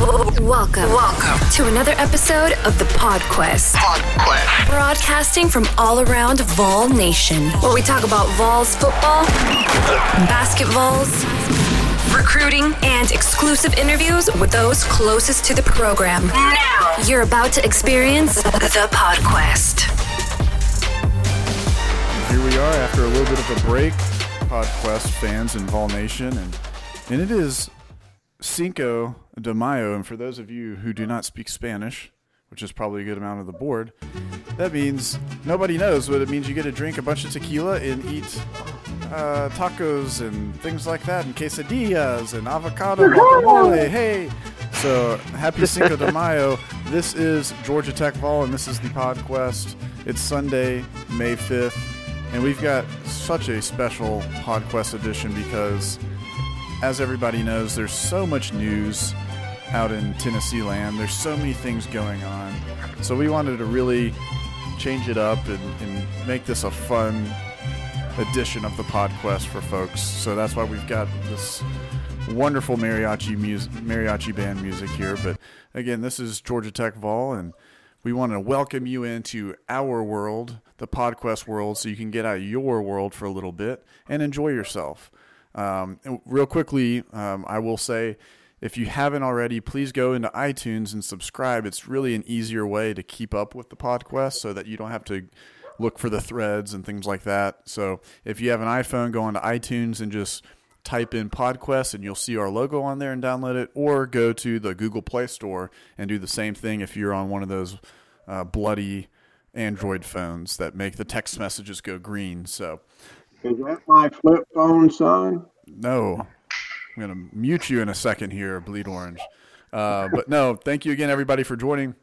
Welcome. Welcome to another episode of the PodQuest. PodQuest. Broadcasting from all around Vol Nation, where we talk about Vols football, basketballs, recruiting, and exclusive interviews with those closest to the program. Now, you're about to experience the PodQuest. Here we are after a little bit of a break, PodQuest fans and Vol Nation, and and it is Cinco de Mayo. And for those of you who do not speak Spanish, which is probably a good amount of the board, that means nobody knows, but it means you get to drink a bunch of tequila and eat uh, tacos and things like that, and quesadillas and avocado guacamole. Hey, so happy Cinco de Mayo. This is Georgia Tech Vol, and this is the PodQuest. It's Sunday, May 5th, and we've got such a special PodQuest edition because, as everybody knows, there's so much news out in Tennessee land. There's so many things going on. So we wanted to really change it up and, and make this a fun edition of the PodQuest for folks. So that's why we've got this wonderful mariachi music, mariachi band music here. But again, this is Georgia Tech Vol, and we want to welcome you into our world, the PodQuest world, so you can get out of your world for a little bit and enjoy yourself. Um, real quickly, um, I will say if you haven't already, please go into iTunes and subscribe. It's really an easier way to keep up with the PodQuest so that you don't have to look for the threads and things like that. So if you have an iPhone, go onto iTunes and just type in PodQuest and you'll see our logo on there and download it, or go to the Google Play Store and do the same thing if you're on one of those uh, bloody Android phones that make the text messages go green. So, is that my flip phone, son? No, I'm going to mute you in a second here, Bleed Orange. Uh, but no, thank you again, everybody, for joining.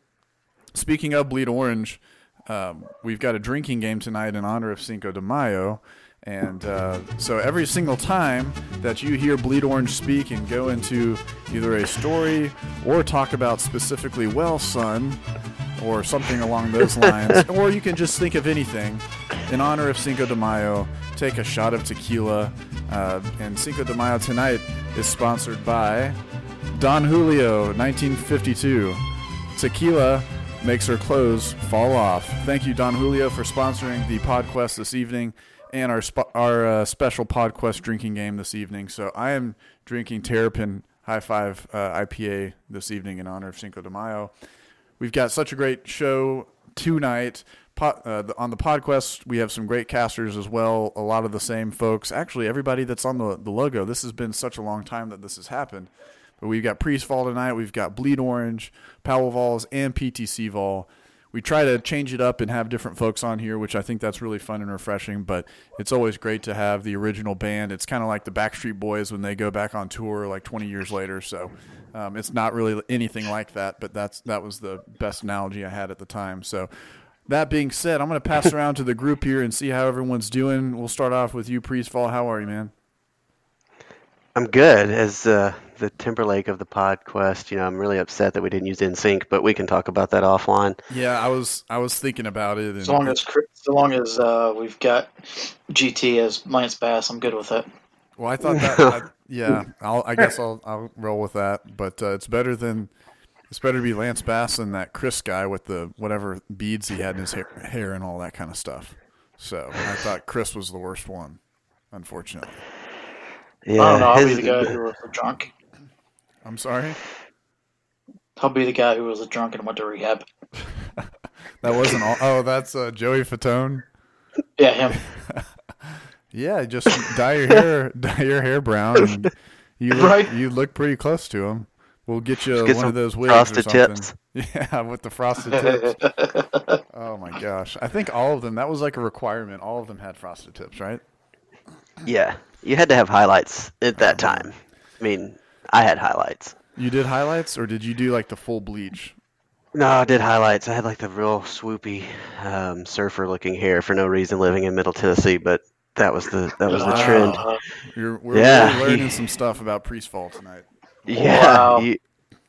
Speaking of Bleed Orange, um, we've got a drinking game tonight in honor of Cinco de Mayo. And uh, so every single time that you hear Bleed Orange speak and go into either a story or talk about specifically, well, son, or something along those lines, or you can just think of anything in honor of Cinco de Mayo, take a shot of tequila. Uh, and Cinco de Mayo tonight is sponsored by Don Julio, 1952. Tequila makes her clothes fall off. Thank you, Don Julio, for sponsoring the PodQuest this evening and our sp- our uh, special PodQuest drinking game this evening. So I am drinking Terrapin High Five uh, IPA this evening in honor of Cinco de Mayo. We've got such a great show tonight. Po- uh, on the podcast, we have some great casters as well. A lot of the same folks. Actually, everybody that's on the, the logo. This has been such a long time that this has happened. But we've got Priest Vol tonight. We've got Bleed Orange, Powell Vols, and PTC Vol we try to change it up and have different folks on here, which I think that's really fun and refreshing. But it's always great to have the original band. It's kind of like the Backstreet Boys when they go back on tour like 20 years later. So um, it's not really anything like that, but that's that was the best analogy I had at the time. So that being said, I'm going to pass around to the group here and see how everyone's doing. We'll start off with you, Priest Vol. How are you, man? I'm good. As uh, the Timberlake of the PodQuest, you know, I'm really upset that we didn't use NSYNC, but we can talk about that offline. Yeah, I was I was thinking about it. And... So long as so long as uh, we've got GT as Lance Bass, I'm good with it. Well, I thought that. I, yeah, I'll, I guess I'll I'll roll with that. But uh, it's better than it's better to be Lance Bass than that Chris guy with the whatever beads he had in his hair, hair and all that kind of stuff. So I thought Chris was the worst one, unfortunately. Yeah, I don't know. I'll his, be the guy who was a drunk. I'm sorry. I'll be the guy who was a drunk and went to rehab. that wasn't all. Oh, that's uh, Joey Fatone. Yeah, him. yeah, just dye your hair, dye your hair brown, and you look, right. you look pretty close to him. We'll get you get one of those wigs frosted or something. tips. Yeah, with the frosted tips. oh my gosh! I think all of them. That was like a requirement. All of them had frosted tips, right? Yeah, you had to have highlights at that uh-huh. time. I mean, I had highlights. You did highlights, or did you do like the full bleach? No, I did highlights. I had like the real swoopy um, surfer-looking hair for no reason, living in Middle Tennessee. But that was the that was wow. the trend. You're, we're yeah, really learning some stuff about Priest Vol tonight. Yeah, wow. you,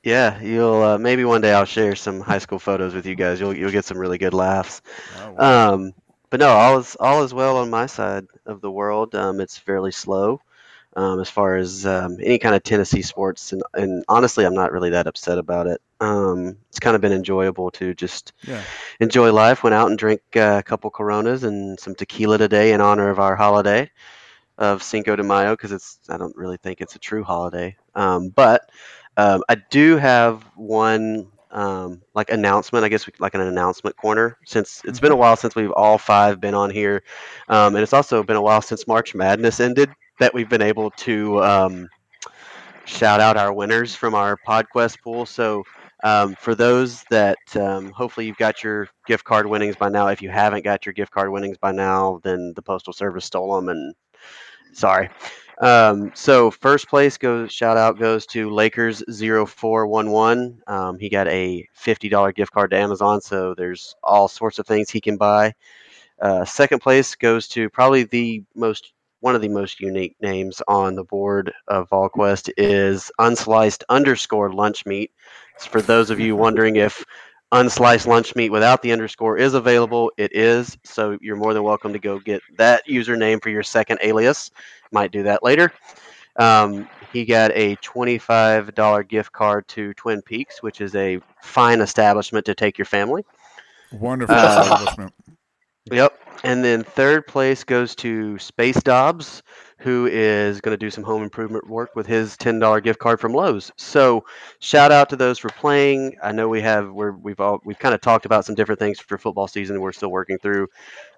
yeah. You'll uh, maybe one day I'll share some high school photos with you guys. You'll you'll get some really good laughs. Oh, wow. Um, but no, all is all is well on my side of the world. Um, it's fairly slow. um, as far as um, any kind of Tennessee sports. And, and honestly, I'm not really that upset about it. Um, it's kind of been enjoyable to just Yeah. enjoy life. Went out and drank uh, a couple Coronas and some tequila today in honor of our holiday of Cinco de Mayo because it's I don't really think it's a true holiday. Um, but um, I do have one um, like announcement. I guess we, like an announcement corner since it's been a while since we've all five been on here, um, and it's also been a while since March Madness ended that we've been able to um, shout out our winners from our PodQuest pool. So. Um, for those that um, hopefully you've got your gift card winnings by now. If you haven't got your gift card winnings by now, then the Postal Service stole them, and sorry. Um, so first place goes shout out goes to Lakers 0411. Um, he got a $50 gift card to Amazon, so there's all sorts of things he can buy. Uh, second place goes to probably the most one of the most unique names on the board of VolQuest is unsliced underscore lunch meat. So for those of you wondering if unsliced lunch meat without the underscore is available, it is. So you're more than welcome to go get that username for your second alias. Might do that later. Um, he got a $25 gift card to Twin Peaks, which is a fine establishment to take your family. Wonderful Uh, establishment. Yep. And then third place goes to Space Dobbs, who is going to do some home improvement work with his ten dollar gift card from Lowe's. So shout out to those for playing. I know we have we're, we've all we've kind of talked about some different things for football season. We're still working through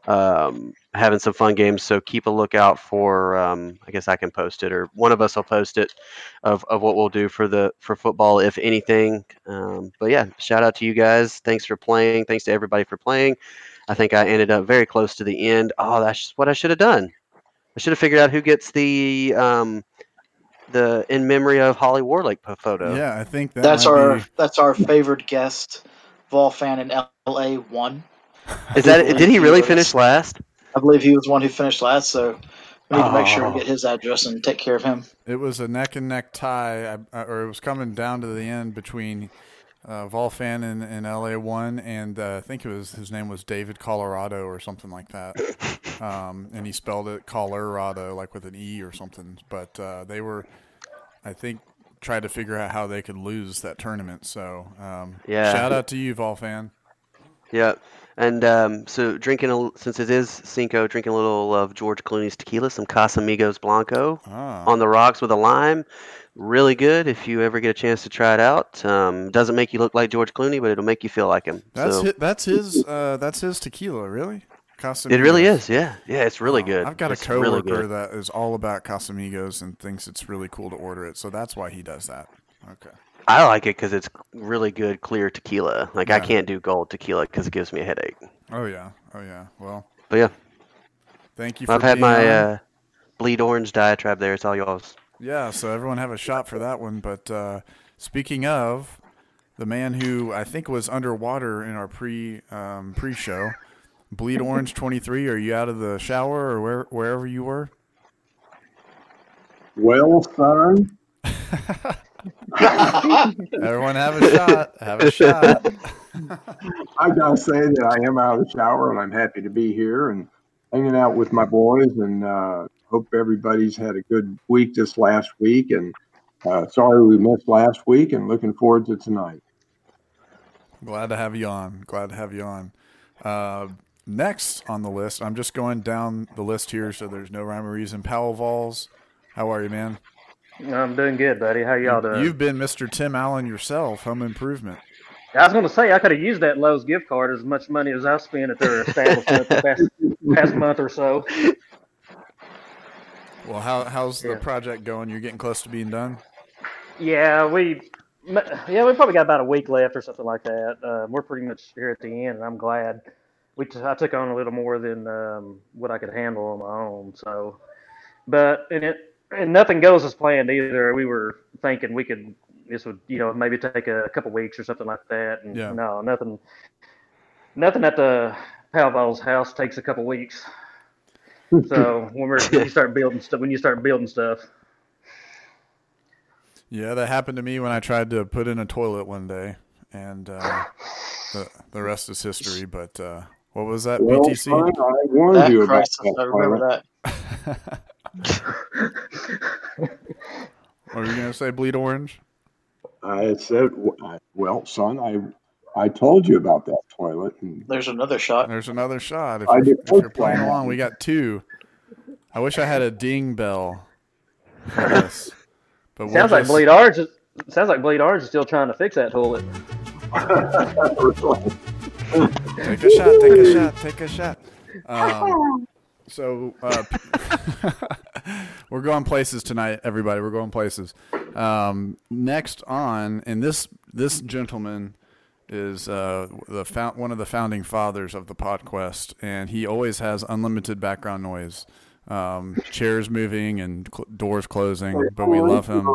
um, having some fun games. So keep a lookout for. Um, I guess I can post it, or one of us will post it of, of what we'll do for the for football, if anything. Um, but yeah, shout out to you guys. Thanks for playing. Thanks to everybody for playing. I think I ended up very close to the end. Oh, that's what I should have done. I should have figured out who gets the um, the in memory of Holly Warlick po- photo. Yeah, I think that That's our be- that's our favored guest, Vol fan in LA one. Is that? Did he really Yes. finish last? I believe he was one who finished last, so we need to make sure Oh. we get his address and take care of him. It was a neck and neck tie, I- I- or it was coming down to the end between uh, Volfan in, and LA one, and uh, I think it was his name was David Colorado or something like that, um, and he spelled it Colorado like with an e or something. But uh, they were, I think, tried to figure out how they could lose that tournament. So um, Yeah. shout out to you, Volfan. Yeah. And um, so drinking a, since it is Cinco, drinking a little of George Clooney's tequila, some Casamigos Blanco Ah, on the rocks with a lime. Really good if you ever get a chance to try it out. Um, doesn't make you look like George Clooney, but it'll make you feel like him. that's so hi- that's his uh, that's his tequila, really. Casamigos. it really is. Yeah. Yeah. It's really good. I've got It's a really coworker good. that is all about Casamigos and thinks it's really cool to order it, so that's why he does that. Okay. I like it because it's really good, clear tequila. Like I can't do gold tequila because it gives me a headache. Oh yeah. Oh yeah. Well, But yeah, thank you. For I've had my uh, bleed orange diatribe there. It's all y'all's. Yeah. So everyone have a shot for that one. But uh, speaking of the man who I think was underwater in our pre um, pre show, Bleed Orange twenty three. Are you out of the shower or where wherever you were? Well, son, Everyone have a shot. Have a shot. I gotta say that I am out of the shower and I'm happy to be here and hanging out with my boys and uh, hope everybody's had a good week this last week and uh, sorry we missed last week and looking forward to tonight. Glad to have you on. Glad to have you on. Uh, next on the list, I'm just going down the list here, so there's no rhyme or reason. Powell Vols, how are you, man? I'm doing good, buddy. How y'all doing? You've been Mr. Tim Allen yourself, Home Improvement. I was going to say I could have used that Lowe's gift card as much money as I spent at their establishment the past, past month or so. Well, how how's the Yeah. project going? You're getting close to being done. Yeah, we yeah we probably got about a week left or something like that. Uh, we're pretty much here at the end, and I'm glad. We t- I took on a little more than um, what I could handle on my own. So, but and it and nothing goes as planned either. We were thinking we could this would you know maybe take a couple weeks or something like that. And Yeah. no, nothing. Nothing at the Powell Vol's house takes a couple weeks. So when we're when you start building stuff, when you start building stuff, Yeah, that happened to me when I tried to put in a toilet one day, and uh, the the rest is history. But uh, what was that Well, PTC? son, I warned That you about crisis, that. I remember that. What were you gonna say? Bleed orange? I said, well, son, I I told you about that toilet. And There's another shot. There's another shot. If, I you're, did if you're playing one. along, we got two. I wish I had a ding bell for this. But we'll Sounds like Bleed Orange. is- Sounds like Bleed Orange is still trying to fix that toilet. Take a shot. Take a shot. Take a shot. Um, so uh, we're going places tonight, everybody. We're going places. Um, next on, and this this gentleman is uh, the found, one of the founding fathers of the PodQuest, and he always has unlimited background noise, um, chairs moving and cl- doors closing. But we love him.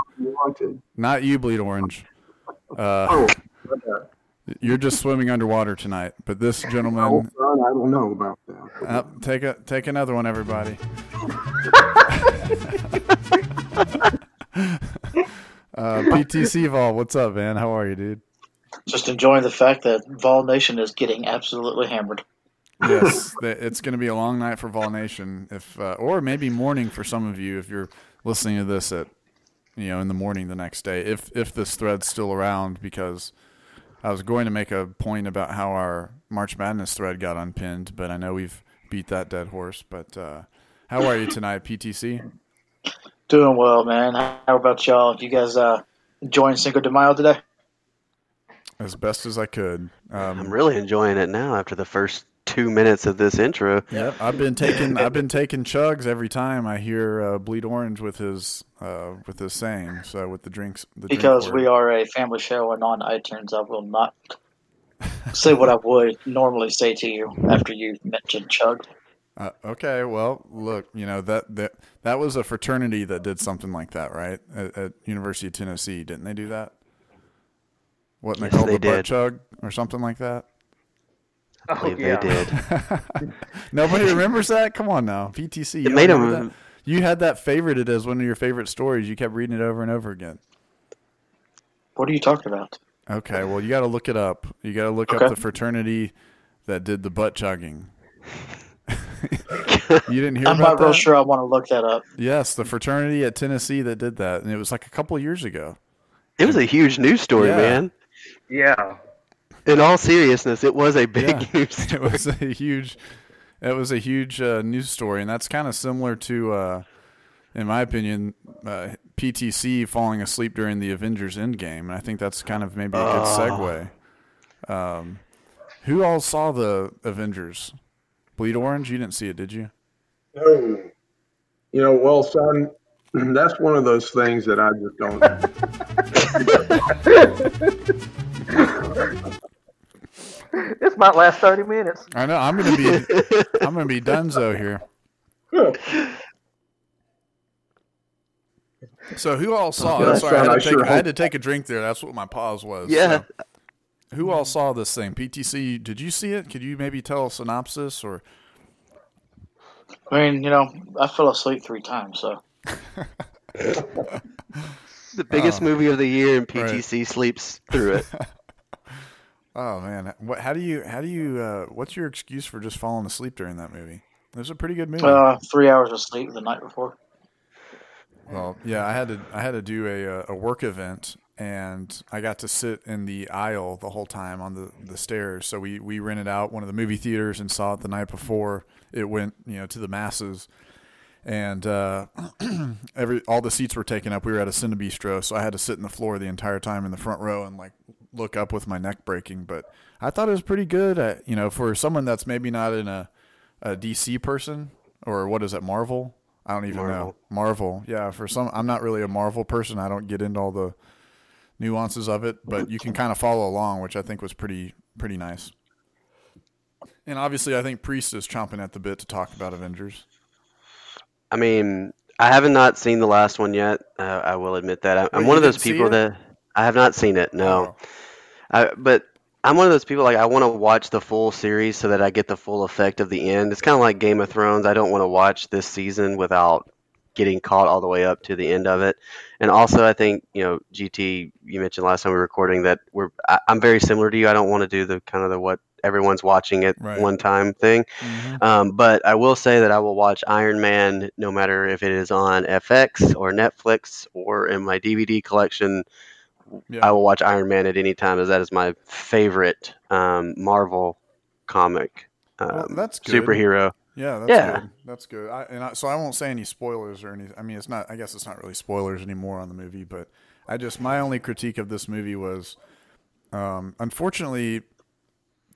Not you, Bleed Orange. Uh, Oh, okay. you're just swimming underwater tonight. But this gentleman. Oh, I don't know about that. Uh, take a take another one, everybody. uh, PTC Vol, what's up, man? How are you, dude? Just enjoying the fact that Vol Nation is getting absolutely hammered. Yes, it's going to be a long night for Vol Nation, if uh, or maybe morning for some of you if you're listening to this at you know in the morning the next day. If if this thread's still around, because I was going to make a point about how our March Madness thread got unpinned, but I know we've beat that dead horse. But uh, how are you tonight, PTC? Doing well, man. How about y'all? You guys uh, enjoying Cinco de Mayo today? As best as I could. Um, I'm really enjoying it now after the first two minutes of this intro. Yep, I've been taking I've been taking chugs every time I hear uh, Bleed Orange with his uh, with his saying. So with the drinks, the Because word. we are a family show and on iTunes, I will not say what I would normally say to you after you mentioned Chug. Uh, okay, well, look, you know that that that was a fraternity that did something like that, right? At, at University of Tennessee, didn't they do that? What they Yes, called the butt did. chug or something like that? I Oh, believe yeah. they did. Nobody remembers that. Come on now, PTC. you It made don't 'em- remember that? You had that favorited as one of your favorite stories. You kept reading it over and over again. What are you talking about? Okay, well, you got to look it up. You got to look Okay. up the fraternity that did the butt chugging. you didn't hear I'm about not real that? sure I want to look that up. Yes, the fraternity at Tennessee that did that, and it was like a couple years ago. It was a huge news story, Yeah. man. Yeah. In all seriousness, it was a big Yeah. news It story. was a huge, it was a huge uh, news story, and that's kind of similar to, uh, in my opinion, uh, PTC falling asleep during the Avengers Endgame, and I think that's kind of maybe a good segue. Um, who all saw the Avengers? Bleed Orange? You didn't see it, did you? No. You know, well, son, that's one of those things that I just don't. This might last 30 minutes. I know. I'm gonna be. I'm gonna be Dunzo here. So who all saw? Okay. it? Sorry, I had, to take, sure I had to take a drink there. That's what my pause was. Yeah. So, who all saw this thing? PTC. Did you see it? Could you maybe tell a synopsis or? I mean, you know, I fell asleep three times, so the biggest Oh. movie of the year, and Right. PTC sleeps through it. Oh man, what? How do you? How do you? Uh, what's your excuse for just falling asleep during that movie? It was a pretty good movie. uh, three hours of sleep the night before. Well, yeah, I had to I had to do a uh, a work event, and I got to sit in the aisle the whole time on the, the stairs. So we, we rented out one of the movie theaters and saw it the night before it went you know to the masses, and uh, every all the seats were taken up. We were at a Cinebistro, so I had to sit in the floor the entire time in the front row and like look up with my neck breaking. But I thought it was pretty good. Uh, you know, for someone that's maybe not in a a DC person or what is it Marvel. I don't even know. Marvel. Marvel. Yeah, for some I'm not really a Marvel person. I don't get into all the nuances of it, but you can kind of follow along, which I think was pretty pretty nice. And obviously I think Priest is chomping at the bit to talk about Avengers. I mean, I haven't not seen the last one yet. Uh, I will admit that. I, I'm Wait, one of those people that I have not seen it. No, Oh. I, but I'm one of those people like I want to watch the full series so that I get the full effect of the end. It's kind of like Game of Thrones. I don't want to watch this season without getting caught all the way up to the end of it. And also, I think you know, GT, you mentioned last time we were recording that we're. I, I'm very similar to you. I don't want to do the kind of the what everyone's watching it Right. one time thing. Mhm. Um, but I will say that I will watch Iron Man no matter if it is on FX or Netflix or in my DVD collection. Yeah. I will watch Iron Man at any time, as that is my favorite um, Marvel comic um, Well, that's good. superhero. Yeah, that's Yeah. good. That's good. I, and I, so I won't say any spoilers or any. I mean, it's not. I guess it's not really spoilers anymore on the movie, but I just my only critique of this movie was, um, unfortunately,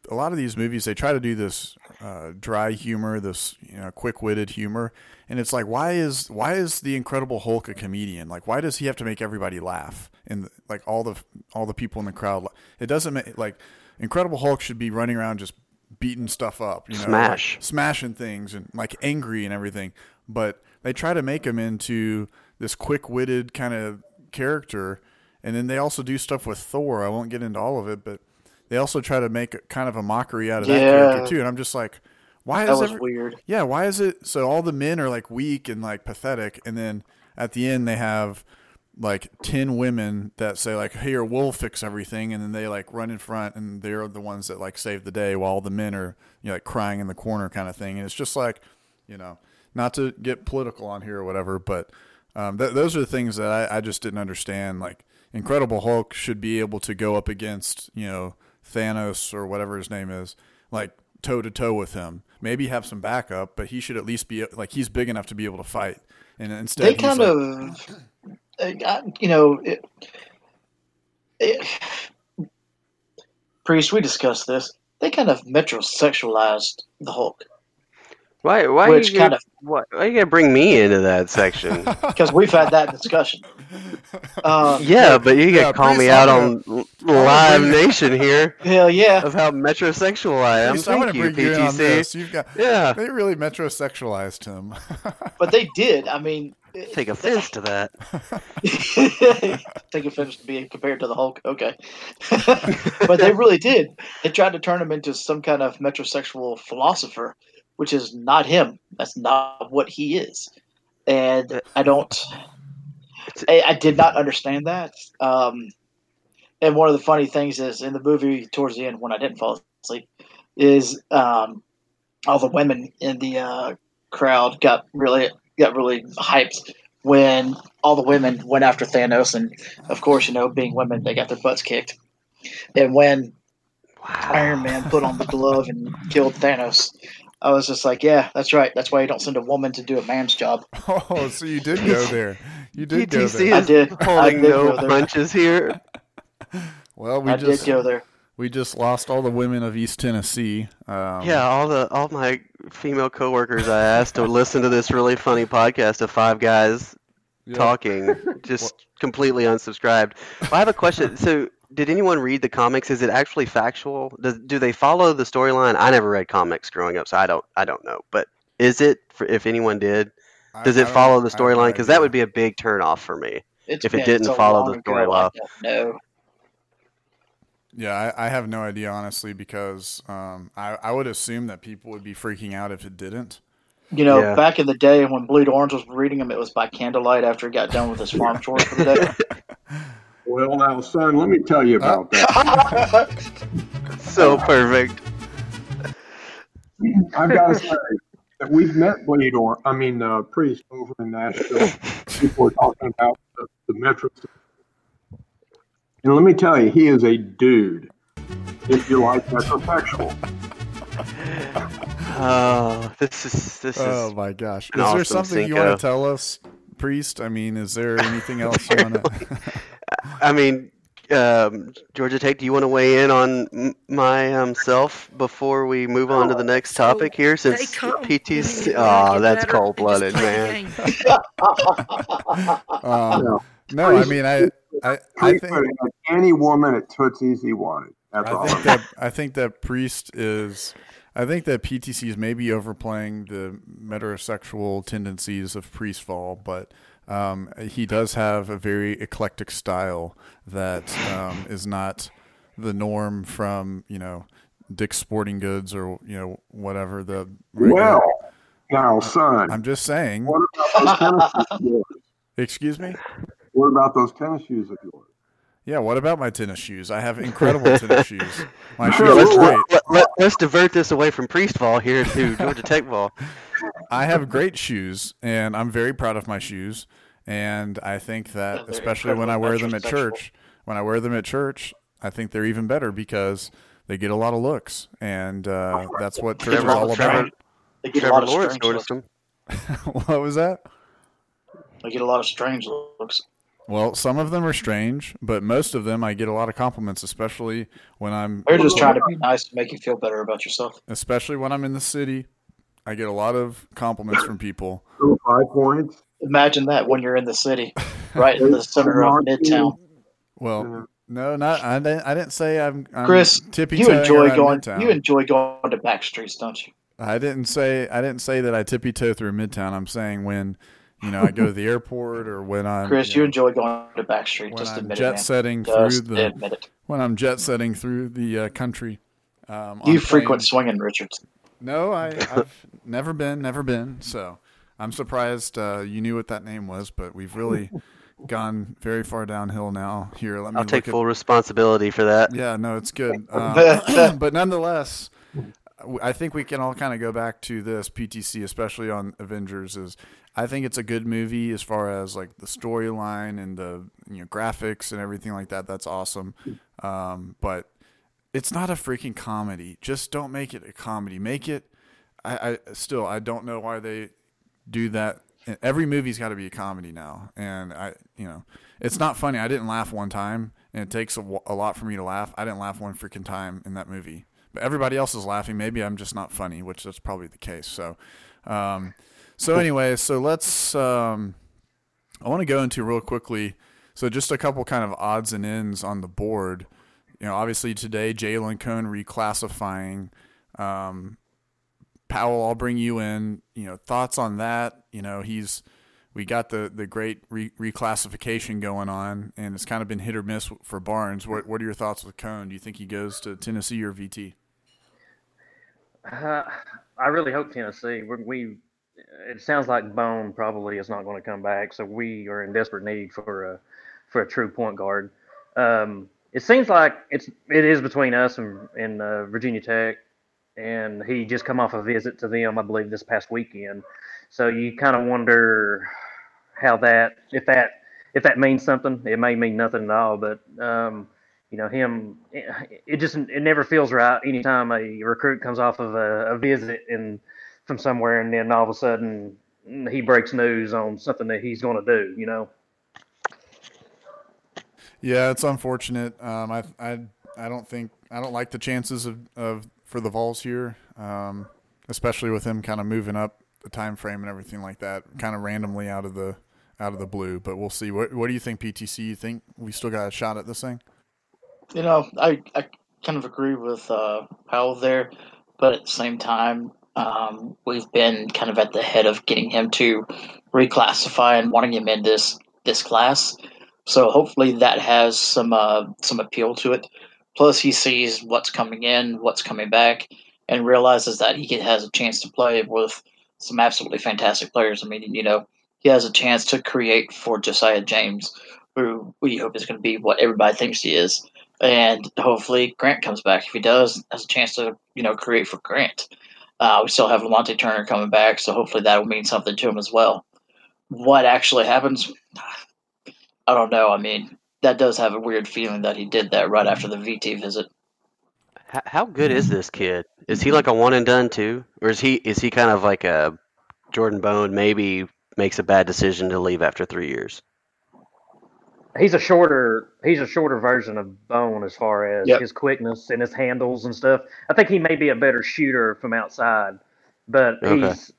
a lot of these movies they try to do this uh, dry humor, this you know quick-witted humor, and it's like why is why is the Incredible Hulk a comedian? Like why does he have to make everybody laugh and like all the all the people in the crowd? It doesn't make like Incredible Hulk should be running around just beating stuff up, you know, Smash. like, smashing things and like angry and everything. But they try to make him into this quick-witted kind of character, and then they also do stuff with Thor. I won't get into all of it, but they also try to make kind of a mockery out of that character too. And I'm just like, why That is every- weird. yeah, why is it so all the men are like weak and like pathetic and then at the end they have like 10 women that say like here we'll fix everything and then they like run in front and they're the ones that like save the day while the men are you know like crying in the corner kind of thing. And it's just like you know not to get political on here or whatever but um, th- those are the things that I, I just didn't understand. Like incredible hulk should be able to go up against you know thanos or whatever his name is like toe to toe with him. Maybe have some backup but he should at least be like he's big enough to be able to fight. And instead They kind like- of, you know, it, it, priest. We discussed this. They kind of metrosexualized the Hulk Why? Why Which you kind gonna, of- why, why you gonna bring me into that section? because we've had that discussion. Uh, yeah, but you Yeah, gotta call me out on l- live nation here hell yeah. of how metrosexual I am. Priest, I'm Thank gonna you, bring you in on PTC. this. You've got Yeah, they really metrosexualized him. But they did. I mean, take offense to that. take offense to being compared to the Hulk. Okay, but they really did. They tried to turn him into some kind of metrosexual philosopher, which is not him. That's not what he is. And I don't. I, I did not understand that. Um, and one of the funny things is in the movie towards the end when I didn't fall asleep is um, all the women in the uh, crowd got really got really hyped when all the women went after Thanos, and of course, you know, being women, they got their butts kicked. And when Iron Man put on the glove and killed Thanos, I was just like, "Yeah, that's right. That's why you don't send a woman to do a man's job." oh, so you did go there. You did go PTC there. I is did. I did no go there. punches here. Well, we I just did go there. we just lost all the women of East Tennessee. Um, Yeah, all the all my female coworkers I asked to listen to this really funny podcast of five guys yeah. talking, just completely unsubscribed. Well, I have a question. So, did anyone read the comics? Is it actually factual? Does, do they follow the storyline? I never read comics growing up, so I don't I don't know. But is it for, if anyone did? Does I it don't- follow the I have no storyline? Because that would be a big turn off for me. It's If it didn't follow the storyline. story I well. don't know. Yeah, I, I have no idea honestly because um, I I would assume that people would be freaking out if it didn't. You know, Yeah. back in the day when Bleed Orange was reading them, it was by candlelight after he got done with his farm chores for the day. Well, now, son, let me tell you about that. So perfect. I've got to say that we've met Blade or I mean uh, Priest over in Nashville. People were talking about the, the Metro. And let me tell you, he is a dude. If you like metrosexual, Oh, this is this is. Oh my gosh! Is an there awesome something you want to tell us, priest? I mean, is there anything else you want to? I mean, um, Georgia Tech, do you want to weigh in on m- my um, self before we move on to the next topic here? Since PTC, oh, that's cold blooded, man. um, No. I mean, I I I think any woman at Tootsie's he wanted. That's I all. think that I think that priest is. I think that PTC is maybe overplaying the metrosexual tendencies of Priest Vol, but um, he does have a very eclectic style that um, is not the norm from you know Dick's Sporting Goods or you know whatever the. well, now, son, I'm just saying. what about those tennis shoes of yours? Excuse me. What about those tennis shoes of yours? Yeah, what about my tennis shoes? I have incredible tennis shoes. My shoes let's, are great. let, let, let's divert this away from Priest ball here to Georgia Tech ball. I have great shoes, and I'm very proud of my shoes. And I think that, they're especially when I wear them at church, when I wear them at church, I think they're even better because they get a lot of looks, and uh, that's what church is all Trevor- about. They get a lot of strange looks. what was that? They get a lot of strange looks. Well, some of them are strange, but most of them I get a lot of compliments, especially when I'm They're just trying to be nice to make you feel better about yourself. especially when I'm in the city. I get a lot of compliments from people. So five points. Imagine that when you're in the city, right in the center of Midtown. Well, no, not I didn't. I didn't say I'm. I'm Chris, tippy You enjoy going. Midtown. You enjoy going to back streets, don't you? I didn't say. I didn't say that I tippy toe through Midtown. I'm saying when, you know, I go to the airport or when I'm. Chris, you you know, enjoy going to Backstreet. when Just I'm admit jet it, man. setting through the admit it. when I'm jet setting through the uh, country. Um, You frequent planes. swinging, Richards. No, I, I've never been, never been. So I'm surprised uh, you knew what that name was, but we've really gone very far downhill now. Here, let me I'll take look at- full responsibility for that. Yeah, no, it's good. Uh, but nonetheless, I think we can all kind of go back to this PTC, especially on Avengers. Is I think it's a good movie as far as like the storyline and the you know graphics and everything like that. That's awesome. Um, but it's not a freaking comedy. Just don't make it a comedy. Make it. I, I still I don't know why they do that. Every movie's got to be a comedy now, and I you know it's not funny. I didn't laugh one time, and it takes a, a lot for me to laugh. I didn't laugh one freaking time in that movie, everybody else is laughing. Maybe I'm just not funny, which is probably the case. So, um, so anyway, so let's. Um, I want to go into real quickly. So just a couple kind of odds and ends on the board. You know, obviously today Jalen Cone reclassifying. Um, Powell, I'll bring you in. You know, thoughts on that? You know, he's we got the the great re- reclassification going on, and it's kind of been hit or miss for Barnes. What what are your thoughts with Cone? Do you think he goes to Tennessee or VT? Uh, I really hope Tennessee. We, we it sounds like Bone probably is not going to come back, so we are in desperate need for a for a true point guard. Um, it seems like it's it is between us and, and uh, Virginia Tech, and he just come off a visit to them, I believe, this past weekend. So you kind of wonder how that if that if that means something. It may mean nothing at all, but um, you know him. It, just it never feels right anytime a recruit comes off of a, a visit and from somewhere, and then all of a sudden he breaks news on something that he's going to do. You know. Yeah, it's unfortunate. Um, I I I don't think I don't like the chances of, of for the Vols here, um, especially with him kind of moving up the time frame and everything like that, kind of randomly out of the out of the blue. But we'll see. What what do you think, PTC? You think we still got a shot at this thing? You know, I, I kind of agree with uh, Powell there, but at the same time, um, we've been kind of at the head of getting him to reclassify and wanting him in this this class. So hopefully that has some uh, some appeal to it. Plus, he sees what's coming in, what's coming back, and realizes that he has a chance to play with some absolutely fantastic players. I mean, you know, he has a chance to create for Josiah James, who we hope is going to be what everybody thinks he is and hopefully Grant comes back. If he does, has a chance to you know create for Grant. Uh, we still have Lamonte Turner coming back, so hopefully that will mean something to him as well. What actually happens, I don't know. I mean, that does have a weird feeling that he did that right after the VT visit. How, good is this kid? Is he like a one and done too, or is he is he kind of like a Jordan Bone? Maybe makes a bad decision to leave after three years. He's a shorter he's a shorter version of Bone as far as Yep. his quickness and his handles and stuff. I think he may be a better shooter from outside, but Okay. he's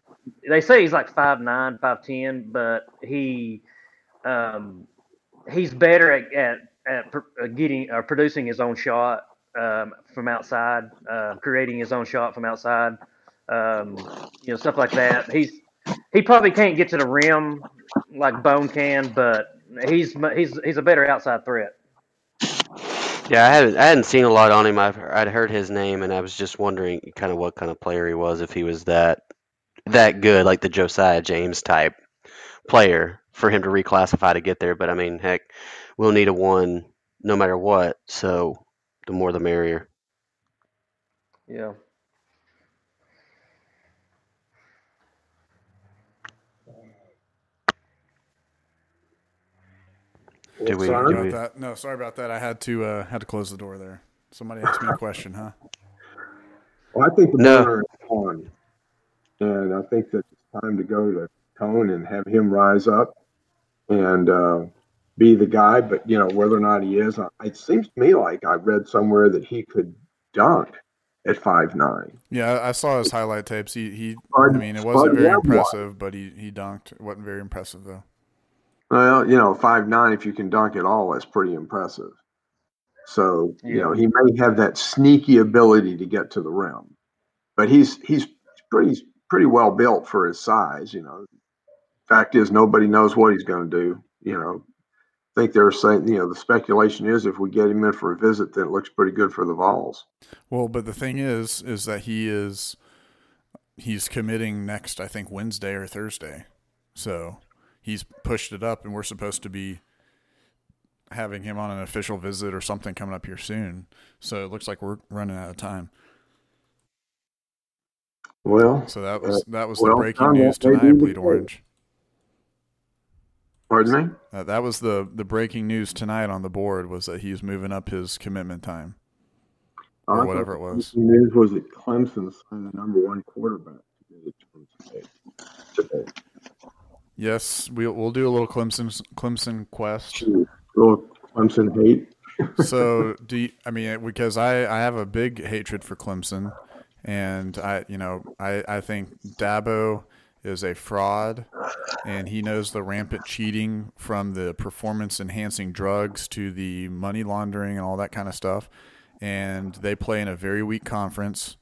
they say he's like five nine, five ten, but he um, he's better at at, at pr- uh, getting uh, producing his own shot um, from outside, uh, creating his own shot from outside, um, you know stuff like that. He's he probably can't get to the rim like Bone can, but he's he's he's a better outside threat. Yeah, I hadn't I hadn't seen a lot on him. I've I'd heard his name, and I was just wondering kind of what kind of player he was. If he was that that good, like the Josiah James type player, for him to reclassify to get there. But I mean, heck, we'll need a one no matter what. So the more the merrier. Yeah. Do we- Sorry? do About we- that. No, sorry about that. I had to uh, had to close the door there. Somebody asked me a question, huh? Well, I think the No. winner is on, and I think that it's time to go to Tone and have him rise up and uh, be the guy. But you know whether or not he is, uh, it seems to me like I read somewhere that he could dunk at five nine. Yeah, I I saw his highlight tapes. He he. I mean, it wasn't very impressive, but he he dunked. It wasn't very impressive though. Well, you know, five nine. If you can dunk at all, that's pretty impressive. So you know he may have that sneaky ability to get to the rim, but he's he's pretty pretty well built for his size. You know, fact is nobody knows what he's going to do. You know, I think they're saying you know the speculation is if we get him in for a visit, then it looks pretty good for the Vols. Well, but the thing is, is that he is he's committing next. I think Wednesday or Thursday. So he's pushed it up, and we're supposed to be having him on an official visit or something coming up here soon. So it looks like we're running out of time. Well, So that was that was well, the breaking news tonight. The Bleed. Orange. pardon me. Uh, that was the the breaking news tonight on the board was that he's moving up his commitment time. Or whatever it the was. News was that Clemson signed the number one quarterback to get it today. Yes, we'll we'll do a little Clemson Clemson quest. Gee, Little Clemson hate. so do you, I mean because I I have a big hatred for Clemson, and I you know I I think Dabo is a fraud, and he knows the rampant cheating from the performance enhancing drugs to the money laundering and all that kind of stuff, and they play in a very weak conference,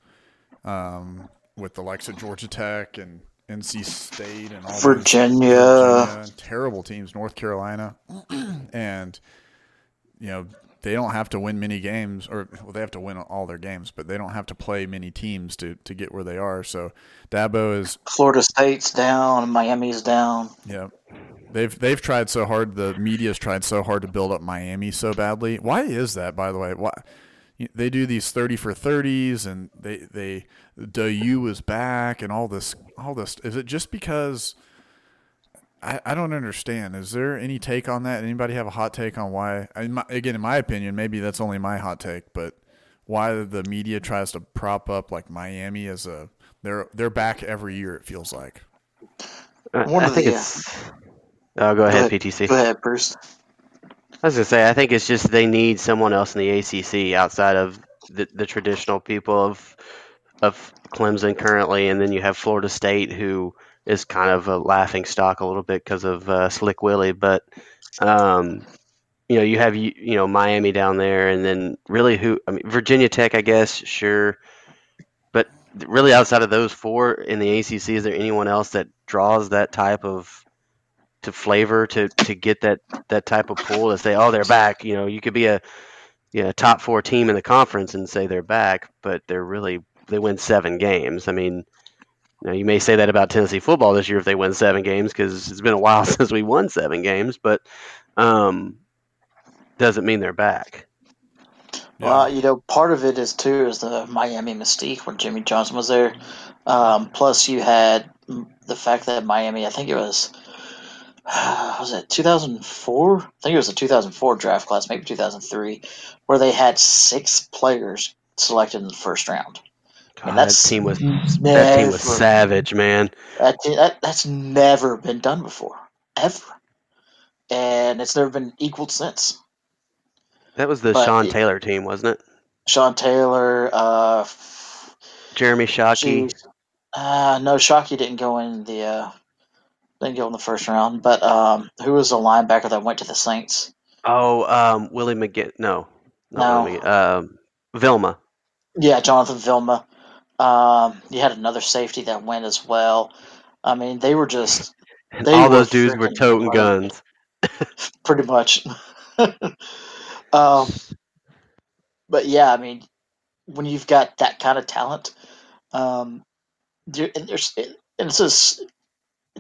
um, with the likes of Georgia Tech and NC State and all Virginia. Virginia, terrible teams, North Carolina, and you know they don't have to win many games, or well, they have to win all their games, but they don't have to play many teams to to get where they are. So Dabo is, Florida State's down, Miami's down. yeah, they've they've tried so hard. The media's tried so hard to build up Miami so badly. Why is that, by the way? Why? They do these thirty for thirties, and they they Du is back, and all this all this. Is it just because? I, I don't understand. Is there any take on that? Anybody have a hot take on why? In my, again, in my opinion, maybe that's only my hot take, but why the media tries to prop up like Miami as a they're they're back every year. It feels like. I, One I of think the, uh, it's. Oh, go ahead, ahead. PTC. Go ahead, Bruce. I was gonna say, I think it's just they need someone else in the ACC outside of the, the traditional people of of Clemson currently, and then you have Florida State, who is kind of a laughing stock a little bit because of uh, Slick Willie. But um, you know, you have you, you know Miami down there, and then really who? I mean, Virginia Tech, I guess, sure. But really, outside of those four in the ACC, is there anyone else that draws that type of to flavor to to get that that type of pull to say, oh, they're back. You know, you could be a yeah top four team in the conference and say they're back, but they're really they win seven games. I mean, you know, you may say that about Tennessee football this year if they win seven games because it's been a while since we won seven games, but um, doesn't mean they're back. Well, you know, part of it is too is the Miami mystique when Jimmy Johnson was there. Um, plus, you had the fact that Miami, I think it was, was it 2004? I think it was the 2004 draft class, maybe 2003, where they had six players selected in the first round. God, And that team was that team was savage, man. That, that that's never been done before, ever, and it's never been equaled since. That was the But Sean it- Taylor team, wasn't it? Sean Taylor, uh, Jeremy Shockey. Uh, no, Shockey didn't go in the uh, didn't go in the first round. But um, who was the linebacker that went to the Saints? Oh, um, Willie McGinn. No, not No. Willie Um, Vilma. Yeah, Jonathan Vilma. Um, you had another safety that went as well. I mean, they were just They all were those dudes were toting guns. pretty much. um, but yeah, I mean, when you've got that kind of talent, um, and there's and it's just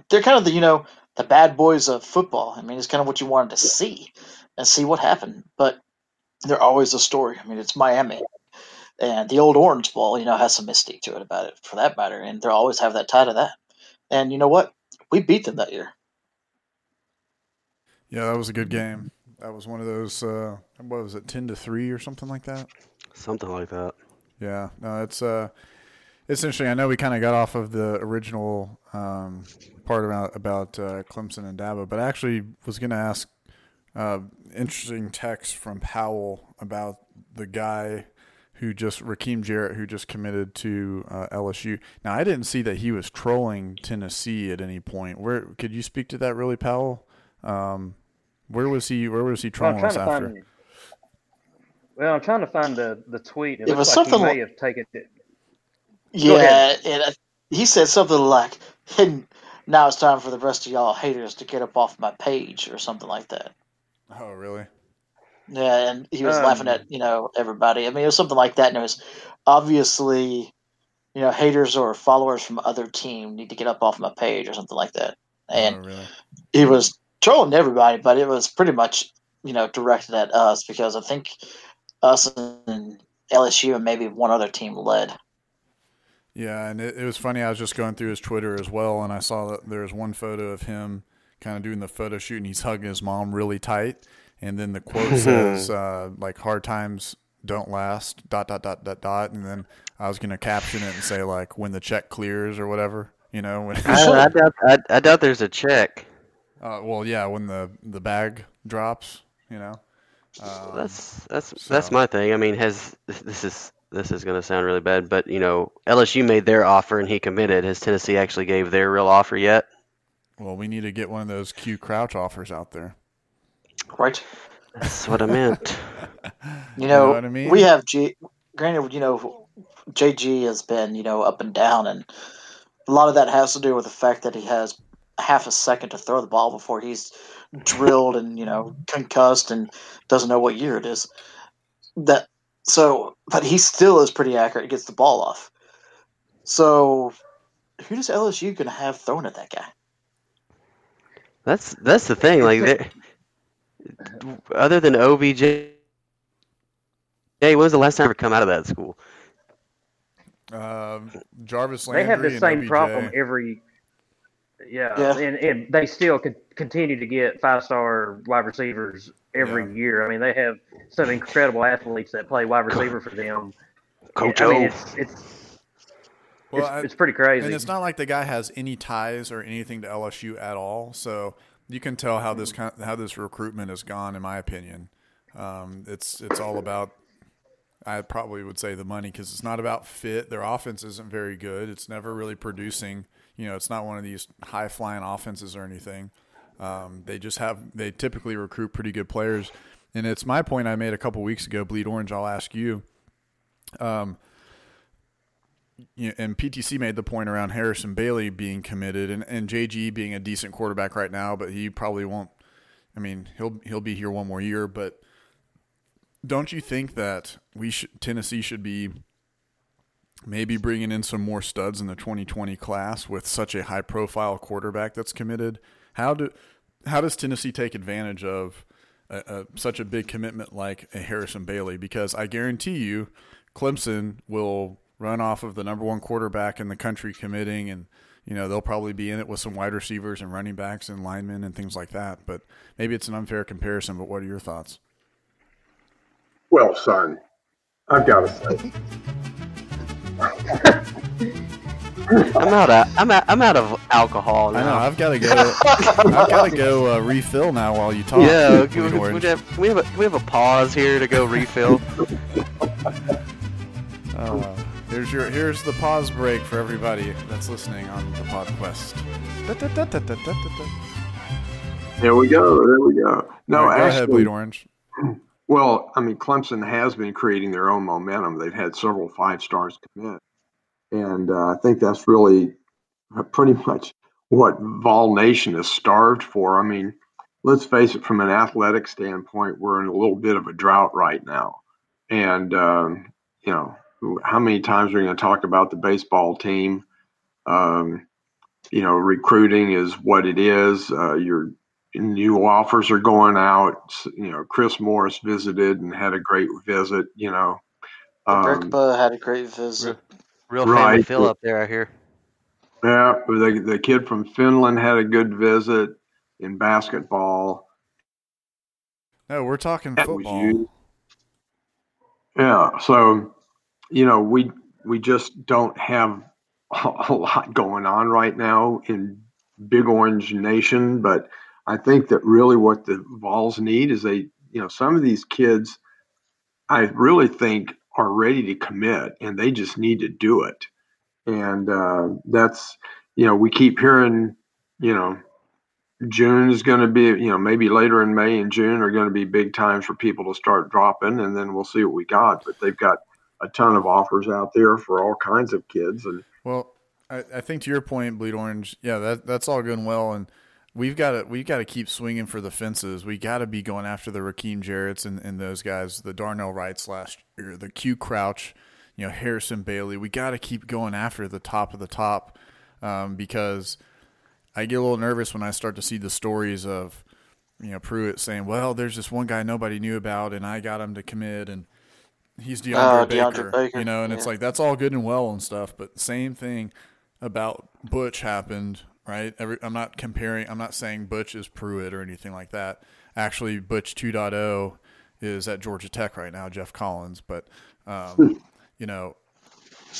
they're kind of the you know the bad boys of football. I mean, it's kind of what you wanted to see and see what happened. But they're always a story. I mean, it's Miami, and the old Orange Bowl, you know, has some mystique to it about it, for that matter, and they'll always have that tie to that. And you know what? We beat them that year. Yeah, that was a good game. That was one of those. Uh, what was it, ten to three or something like that? Something like that. Yeah, no, it's uh, it's interesting. I know we kind of got off of the original um, part about about uh, Clemson and Dabo, but I actually was going to ask uh, interesting text from Powell about the guy who just Rakim Jarrett who just committed to uh, LSU. Now I didn't see that he was trolling Tennessee at any point. Where could you speak to that really, Powell? Um, where was he? Where was he trolling us after? Find, well, I'm trying to find the the tweet. It, It was looks like something he may like- have taken it. Yeah, and he said something like, "And now it's time for the rest of y'all haters to get up off my page," or something like that. Oh, really? Yeah, and he was Um, laughing at you know everybody. I mean, it was something like that, and it was obviously, you know, haters or followers from other team need to get up off my page or something like that. And oh, really? he was trolling everybody, but it was pretty much you know directed at us because I think us and LSU and maybe one other team led. Yeah, and it, it was funny. I was just going through his Twitter as well, and I saw that there was one photo of him kind of doing the photo shoot, and he's hugging his mom really tight. And then the quote says, uh, like, hard times don't last, dot, dot, dot, dot, dot. And then I was going to caption it and say, like, when the check clears or whatever, you know? When, I, I doubt. I, I doubt there's a check. uh, well, yeah, when the, the bag drops, you know? Um, That's that's that's my thing. I mean, has this is this is going to sound really bad, but you know, LSU made their offer and he committed. Has Tennessee actually gave their real offer yet? well, we need to get one of those Q Crouch offers out there. Right. That's what I meant. You know, know what I mean? we have G. Granted, you know, JG has been you know up and down, and a lot of that has to do with the fact that he has half a second to throw the ball before he's drilled and you know concussed and doesn't know what year it is. That so, but he still is pretty accurate. He gets the ball off. So, who does LSU gonna have throwing at that guy? That's that's the thing. Like, they- other than OBJ, hey, when was the last time ever come out of that school? Um, Jarvis They have the same OBJ. problem every. Yeah, Yeah. And, and they still could continue to get five star wide receivers every Yeah. year. I mean, they have some incredible athletes that play wide receiver for them. Coach I mean, it's it's Well, it's, I- it's pretty crazy. And it's not like the guy has any ties or anything to LSU at all. So you can tell how this kind how this recruitment has gone, in my opinion. Um, it's it's all about. I probably would say the money because it's not about fit. Their offense isn't very good. It's never really producing. You know, it's not one of these high flying offenses or anything. Um, they just have they typically recruit pretty good players, and it's my point I made a couple weeks ago. Bleed orange. I'll ask you. Um, you know, and PTC made the point around Harrison Bailey being committed and, and JG being a decent quarterback right now, but he probably won't. I mean, he'll he'll be here one more year, but don't you think that we should Tennessee should be maybe bringing in some more studs in the 2020 class with such a high profile quarterback that's committed? How do how does Tennessee take advantage of a, a, such a big commitment like a Harrison Bailey? Because I guarantee you, Clemson will run off of the number one quarterback in the country committing, and you know they'll probably be in it with some wide receivers and running backs and linemen and things like that. But maybe it's an unfair comparison. But what are your thoughts? Well, son, I've got to say, I'm out of I'm out, I'm out of alcohol I know. I've got to go. I've got to go uh, refill now while you talk. yeah, Bleed we, we have, we have a we have a pause here to go refill. Uh, here's your here's the pause break for everybody that's listening on the PodQuest. there we go. There we go. No, All right, go ahead, actually, Bleed Orange. Well, I mean, Clemson has been creating their own momentum. They've had several five stars commit, and uh, I think that's really pretty much what Vol Nation is starved for. I mean, let's face it, from an athletic standpoint, we're in a little bit of a drought right now, and um, you know, how many times are we going to talk about the baseball team? Um, you know, recruiting is what it is. Uh, you're new offers are going out. You know, Chris Morris visited and had a great visit. You know, um, had a great visit. Real, real family right. feel up there, I hear. Yeah, the the kid from Finland had a good visit in basketball. No, we're talking that football. Yeah, so you know we we just don't have a lot going on right now in Big Orange Nation, but I think that really what the Vols need is they, you know, some of these kids, I really think are ready to commit, and they just need to do it. And uh, that's, you know, we keep hearing, you know, June is going to be, you know, maybe later in May and June are going to be big times for people to start dropping, and then we'll see what we got. But they've got a ton of offers out there for all kinds of kids. And well, I, I think to your point, Bleed Orange, yeah, that that's all good and well, and we've got to we've got to keep swinging for the fences. We got to be going after the Rakim Jarrett's and, and those guys, the Darnell Wrights last year, the Q Crouch, you know Harrison Bailey. We got to keep going after the top of the top um, because I get a little nervous when I start to see the stories of you know Pruitt saying, "Well, there's this one guy nobody knew about, and I got him to commit." and He's DeAndre, uh, Baker, DeAndre Baker, you know, and yeah. it's like that's all good and well and stuff, but same thing about Butch happened right? Every, I'm not comparing. I'm not saying Butch is Pruitt or anything like that. Actually, Butch 2.0 is at Georgia Tech right now, Geoff Collins. But um, you know,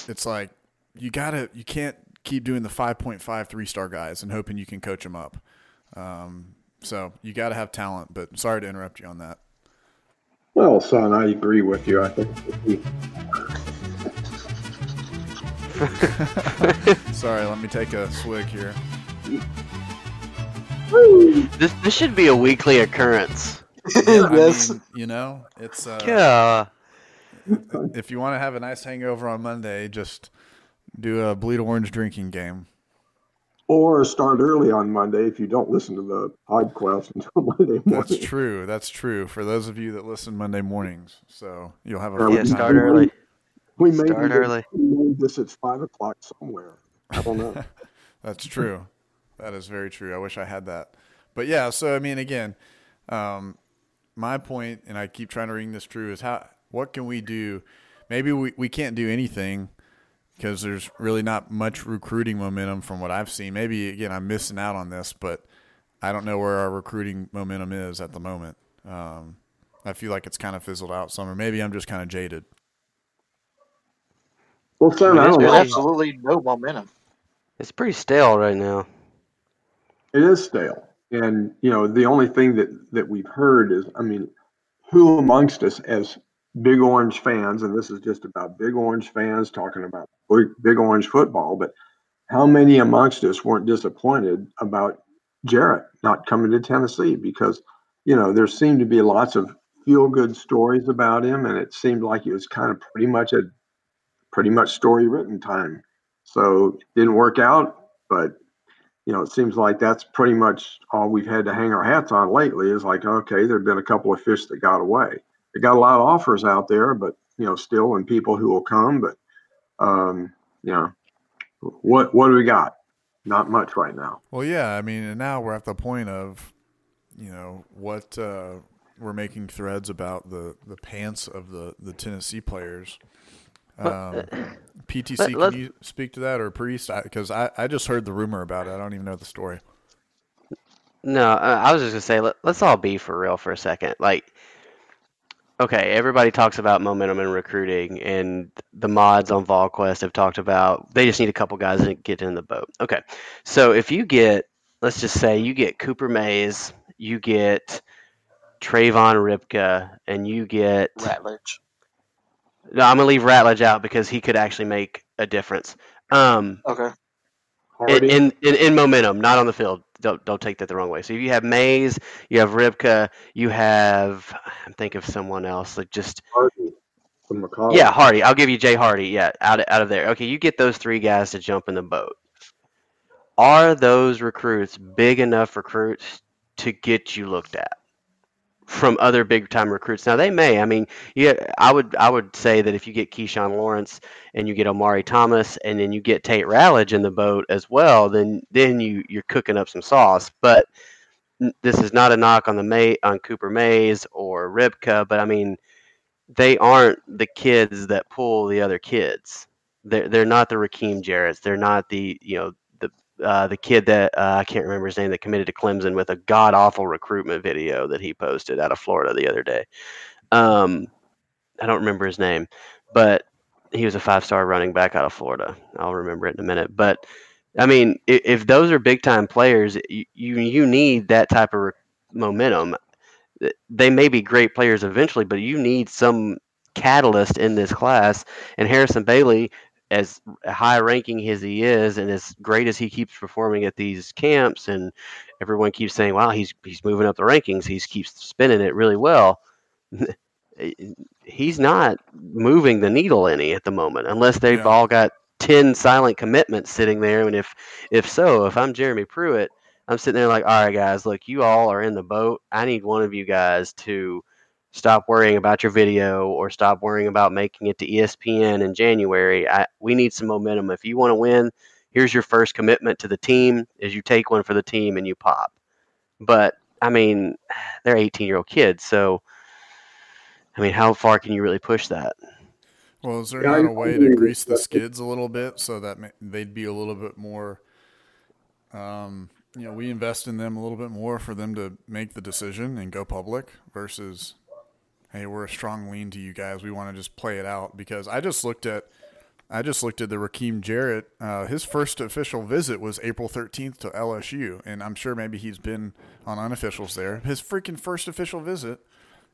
it's like you gotta, you can't keep doing the 5.5 three star guys and hoping you can coach them up. Um, so you got to have talent. But sorry to interrupt you on that. Well, son, I agree with you. I think. Sorry, let me take a swig here. This this should be a weekly occurrence. Yeah, yes. I mean, you know, it's uh, yeah. If you want to have a nice hangover on Monday, just do a bleed orange drinking game. Or start early on Monday if you don't listen to the podcast until Monday morning. That's true. That's true for those of you that listen Monday mornings. So you'll have a yeah. Start early. We may start early. This at five o'clock somewhere. I don't know. That's true. That is very true. I wish I had that. But yeah, so I mean, again, um, my point, and I keep trying to ring this true, is how what can we do? Maybe we, we can't do anything because there's really not much recruiting momentum from what I've seen. Maybe again, I'm missing out on this, but I don't know where our recruiting momentum is at the moment. Um, I feel like it's kind of fizzled out somewhere. Maybe I'm just kind of jaded. Well, sir, I mean, there's absolutely no momentum. It's pretty stale right now. It is stale. And, you know, the only thing that, that we've heard is, I mean, who amongst us as Big Orange fans, and this is just about Big Orange fans talking about Big Orange football, but how many amongst us weren't disappointed about Jarrett not coming to Tennessee? Because, you know, there seemed to be lots of feel good stories about him, and it seemed like it was kind of pretty much a pretty much story written time. So it didn't work out, but you know, it seems like that's pretty much all we've had to hang our hats on lately is like, okay, there have been a couple of fish that got away. They got a lot of offers out there, but you know, still and people who will come, but um, you know, what what do we got? Not much right now. Well, yeah, I mean, and now we're at the point of, you know, what uh, we're making threads about the the pants of the the Tennessee players um, PTC, let, can you speak to that or Priest? Because I, I, I, just heard the rumor about it. I don't even know the story. No, I was just gonna say let, let's all be for real for a second. Like, okay, everybody talks about momentum and recruiting, and the mods on VolQuest have talked about they just need a couple guys to get in the boat. Okay, so if you get, let's just say you get Cooper Mays, you get Trayvon Ripka, and you get Ratledge. No, I'm gonna leave Ratledge out because he could actually make a difference. Um, okay. In, in, in in momentum, not on the field. Don't don't take that the wrong way. So if you have Mays, you have Ribka, you have I'm thinking of someone else like just Hardy from Yeah, Hardy. I'll give you Jay Hardy. Yeah, out of, out of there. Okay, you get those three guys to jump in the boat. Are those recruits big enough recruits to get you looked at? From other big time recruits. Now they may. I mean, yeah, I would I would say that if you get Keyshawn Lawrence and you get Omari Thomas and then you get Tate Ratledge in the boat as well, then then you you're cooking up some sauce. But this is not a knock on the May on Cooper Mays or Ribka, but I mean, they aren't the kids that pull the other kids. They're they're not the Rakim Jarrett's. They're not the you know uh, the kid that uh, I can't remember his name that committed to Clemson with a god awful recruitment video that he posted out of Florida the other day. Um, I don't remember his name, but he was a five star running back out of Florida. I'll remember it in a minute. But I mean, if, if those are big time players, you you need that type of momentum. They may be great players eventually, but you need some catalyst in this class. And Harrison Bailey, as high ranking as he is, and as great as he keeps performing at these camps, and everyone keeps saying, "Wow, he's he's moving up the rankings. He keeps spinning it really well." Eh, he's not moving the needle any at the moment, unless they've yeah. all got ten silent commitments sitting there. And if if so, if I'm Jeremy Pruitt, I'm sitting there like, all right, guys, look, you all are in the boat. I need one of you guys to stop worrying about your video or stop worrying about making it to ESPN in January. I, we need some momentum. If you want to win, here's your first commitment to the team: is you take one for the team and you pop. But I mean, they're 18 year old kids, so I mean, how far can you really push that? Well, is there yeah, not a way to grease the skids a little bit so that they'd be a little bit more, um, you know, we invest in them a little bit more for them to make the decision and go public versus, hey, we're a strong lean to you guys. We want to just play it out because I just looked at, I just looked at the Rakim Jarrett. Uh, his first official visit was April 13th to LSU, and I'm sure maybe he's been on unofficials there. His freaking first official visit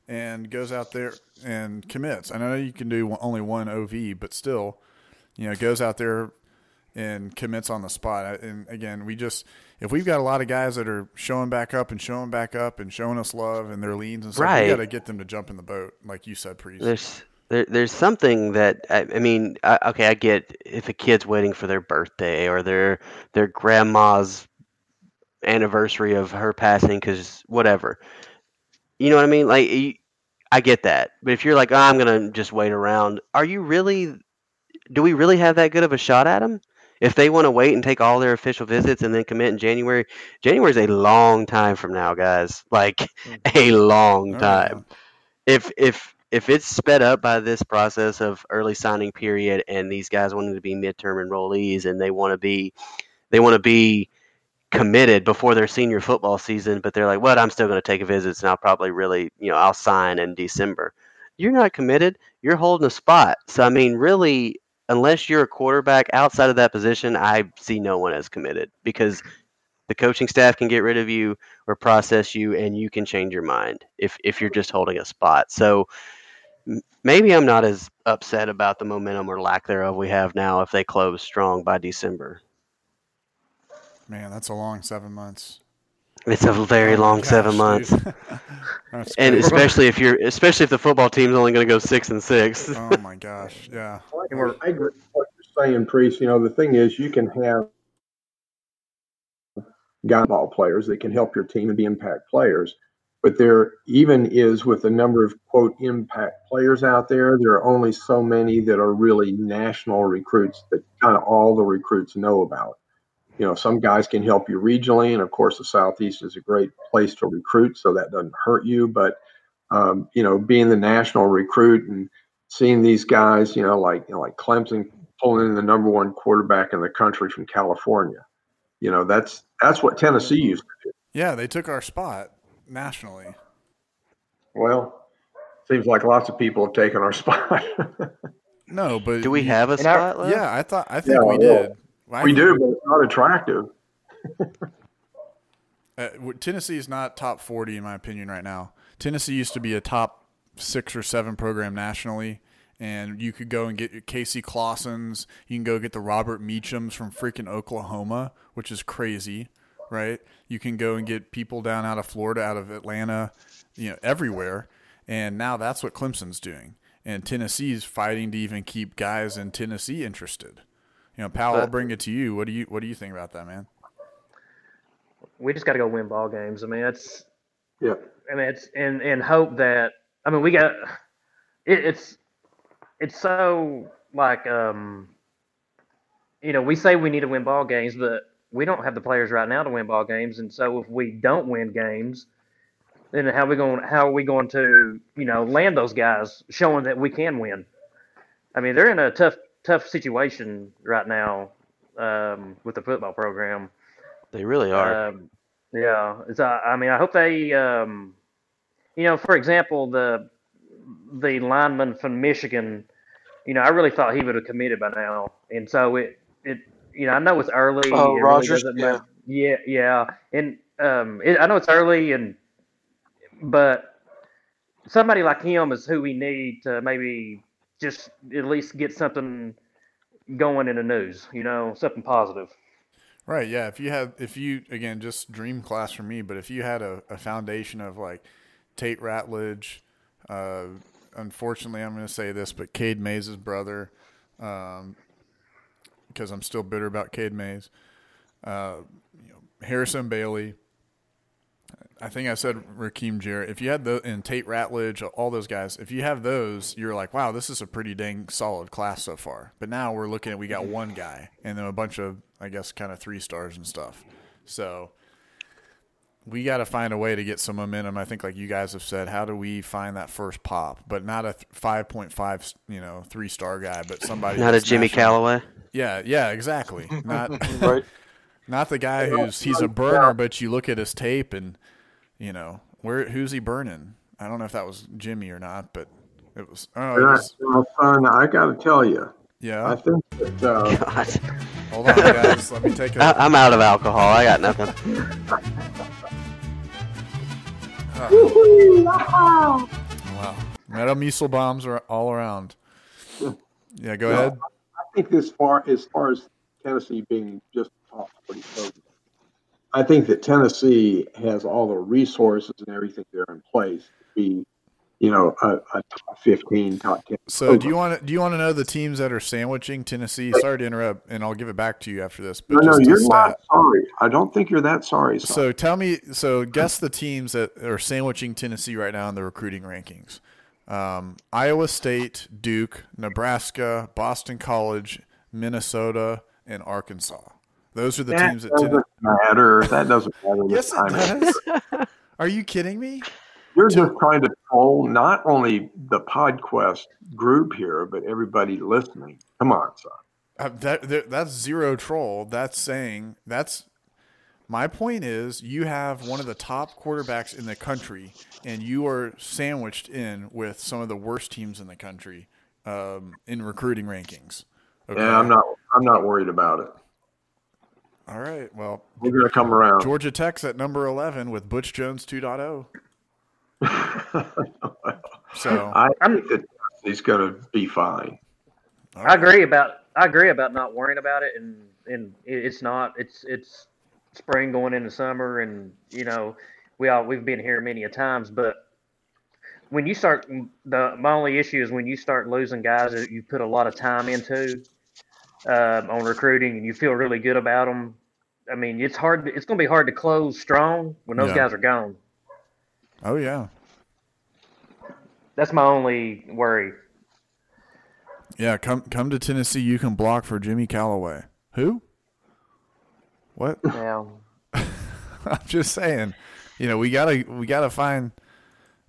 and goes out there and commits. I know you can do only one OV, but still, you know, goes out there and commits on the spot. And again, we just if we've got a lot of guys that are showing back up and showing back up and showing us love and their leans and stuff, right. we got to get them to jump in the boat, like you said, Priest. There's there, there's something that I, I mean, I, okay, I get if a kid's waiting for their birthday or their their grandma's anniversary of her passing because whatever you know what I mean? Like, I get that. But if you're like, oh, I'm gonna just wait around, are you really? Do we really have that good of a shot at them? If they want to wait and take all their official visits and then commit in January, January is a long time from now, guys. Like mm-hmm. a long time. If if if it's sped up by this process of early signing period and these guys wanting to be midterm enrollees and they want to be they want to be committed before their senior football season, but they're like, "What? I'm still going to take visits, and I'll probably really, you know, I'll sign in December." You're not committed. You're holding a spot. So I mean, really, unless you're a quarterback outside of that position, I see no one as committed because the coaching staff can get rid of you or process you, and you can change your mind if if you're just holding a spot. So maybe I'm not as upset about the momentum or lack thereof we have now if they close strong by December. Man, that's a long seven months. It's a very oh long gosh, seven months, and especially if you're, especially if the football team's only going to go six and six. oh my gosh, yeah. I agree with what you're saying, priest. You know, the thing is, you can have guy ball players that can help your team and be impact players, but there even is with the number of quote impact players out there, there are only so many that are really national recruits that kind of all the recruits know about you know, some guys can help you regionally, and of course, the Southeast is a great place to recruit, so that doesn't hurt you. But um, you know, being the national recruit and seeing these guys, you know, like you know, like Clemson pulling in the number one quarterback in the country from California, you know, that's that's what Tennessee used to do. Yeah, they took our spot nationally. Well, seems like lots of people have taken our spot. no, but do we have a spot? I, yeah, I thought I think yeah, we did. We do, but it's not attractive. uh, Tennessee is not top 40 in my opinion right now. Tennessee used to be a top six or seven program nationally, and you could go and get your Casey Clausens. You can go get the Robert Meachems from freaking Oklahoma, which is crazy, right? You can go and get people down out of Florida, out of Atlanta, you know, everywhere. And now that's what Clemson's doing. And Tennessee's fighting to even keep guys in Tennessee interested. You know, Powell, I'll bring it to you. What do you What do you think about that, man? We just got to go win ball games. I mean, it's yeah. I mean, it's and and hope that I mean we got it, it's it's so like um you know we say we need to win ball games, but we don't have the players right now to win ball games, and so if we don't win games, then how we going? How are we going to you know land those guys, showing that we can win? I mean, they're in a tough tough situation right now um, with the football program. They really are. Um, yeah, it's, uh, I mean, I hope they, um, you know, for example, the the lineman from Michigan, you know, I really thought he would have committed by now, and so it it you know, I know it's early. Oh, it Rogers, doesn't yeah. matter. yeah, yeah, and um, it, I know it's early, and but somebody like him is who we need to maybe just at least get something going in the news, you know, something positive. Right. Yeah. If you had, if you again, just dream class for me, but if you had a, a foundation of like Tate Ratledge, uh, unfortunately, I'm going to say this, but Cade Mays' brother, um, because I'm still bitter about Cade Mays, uh, you know, Harrison Bailey. I think I said Rakim Jarrett. If you had the and Tate Ratledge, all those guys, if you have those, you're like, wow, this is a pretty dang solid class so far. But now we're looking at we got one guy and then a bunch of, I guess, kind of three stars and stuff. So we got to find a way to get some momentum. I think, like you guys have said, how do we find that first pop? But not a 5.5, you know, three star guy, but somebody Not a Jimmy national- Calloway. Yeah, yeah, exactly. Not Right. not the guy who's he's a burner, but you look at his tape and you know where who's he burning? I don't know if that was Jimmy or not, but it was. Oh, it And I- was, well, son, I got to tell you, Yeah. I think that uh, God. Hold on, guys. Let me take I, a. I'm out of alcohol. I got nothing. Wow, metal missile bombs are all around. Yeah, go ahead. I think as far as far as Tennessee being just top forty program, I think that Tennessee has all the resources and everything there in place to be, you know, a, a top fifteen, top ten. So, do you want to do you want to know the teams that are sandwiching Tennessee? Sorry to interrupt, and I'll give it back to you after this. But No, no, you're not sorry. I don't think you're that sorry. Son. So tell me, so guess the teams that are sandwiching Tennessee right now in the recruiting rankings: um, Iowa State, Duke, Nebraska, Boston College, Minnesota, and Arkansas. Those are the that teams that. doesn't Ten- matter. That doesn't matter. yes, this it does. Are you kidding me? You're just trying to troll not only the PodQuest group here, but everybody listening. Come on, son. Uh, that, that that's zero troll. That's saying that's my point is you have one of the top quarterbacks in the country, and you are sandwiched in with some of the worst teams in the country um, in recruiting rankings. Okay? Yeah, I'm not. I'm not worried about it. All right. Well, We're gonna come around. Georgia Tech's at number eleven with Butch Jones 2.0. So I think that he's gonna be fine. I agree about I agree about not worrying about it, and and it's not it's it's spring going into summer, and you know we all we've been here many a times, but when you start the my only issue is when you start losing guys that you put a lot of time into um, on recruiting, and you feel really good about them. I mean, it's hard. It's going to be hard to close strong when those Yeah. guys are gone. oh yeah, That's my only worry. yeah. Come come to Tennessee. You can block for Jimmy Calloway. Who? What? Yeah. I'm just saying, you know, we gotta we gotta find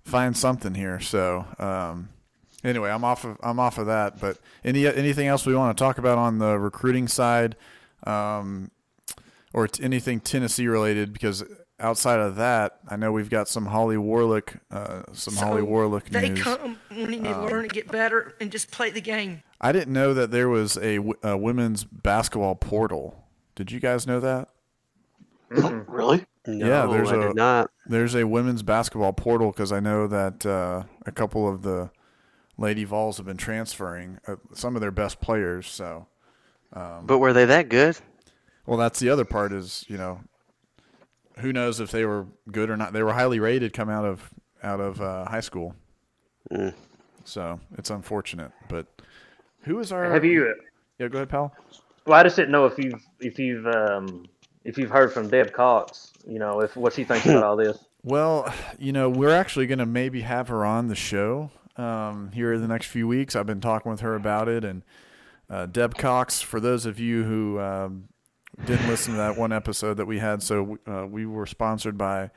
find something here. So um, anyway, I'm off of I'm off of that. But any anything else we want to talk about on the recruiting side, um, or t- anything Tennessee related? Because outside of that, I know we've got some Holly Warlick, uh, some Holly So Warlick They news. come wanting to learn to get better and just play the game. I didn't know that there was a, w- a women's basketball portal. Did you guys know that? Really? No, Yeah, there's I a- did not. There's a women's basketball portal because I know that uh, a couple of the Lady Vols have been transferring uh, some of their best players. So, But were they that good? well, that's the other part is you know, who knows if they were good or not. They were highly rated come out of out of uh, high school. Mm. So it's unfortunate, but who is our? Have you? Yeah, go ahead, pal. Well, I just didn't know if you've if you've um, if you've heard from Deb Cox. You know, if what she thinks about all this. Well, you know, we're actually going to maybe have her on the show um, here in the next few weeks. I've been talking with her about it, and uh, Deb Cox. For those of you who um, didn't listen to that one episode that we had, so uh, we were sponsored by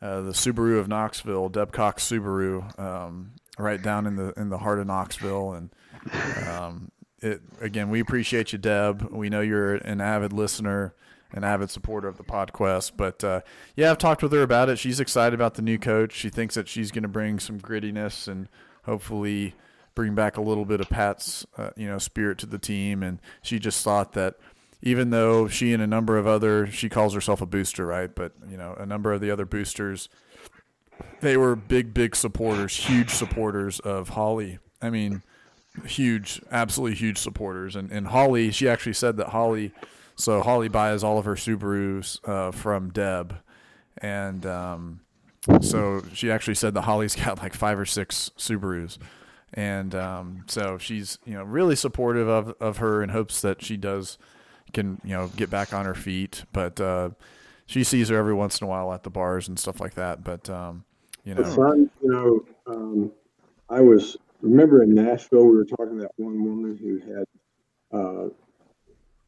uh, the Subaru of Knoxville, Deb Cox Subaru, um, right down in the in the heart of Knoxville, and um, it again. We appreciate you, Deb. We know you're an avid listener, an avid supporter of the PodQuest. But uh, yeah, I've talked with her about it. She's excited about the new coach. She thinks that she's going to bring some grittiness and hopefully bring back a little bit of Pat's uh, you know spirit to the team. And she just thought that even though she and a number of other she calls herself a booster, right? But you know a number of the other boosters. They were big, big supporters, huge supporters of Holly. I mean, huge, absolutely huge supporters. And and Holly, she actually said that Holly, so Holly buys all of her Subarus uh, from Deb, and um, so she actually said that Holly's got like five or six Subarus, and um, so she's you know really supportive of of her and hopes that she does can you know get back on her feet, but. Uh, she sees her every once in a while at the bars and stuff like that, but um, you know, Son, you know, um, I was remember in Nashville we were talking to that one woman who had uh,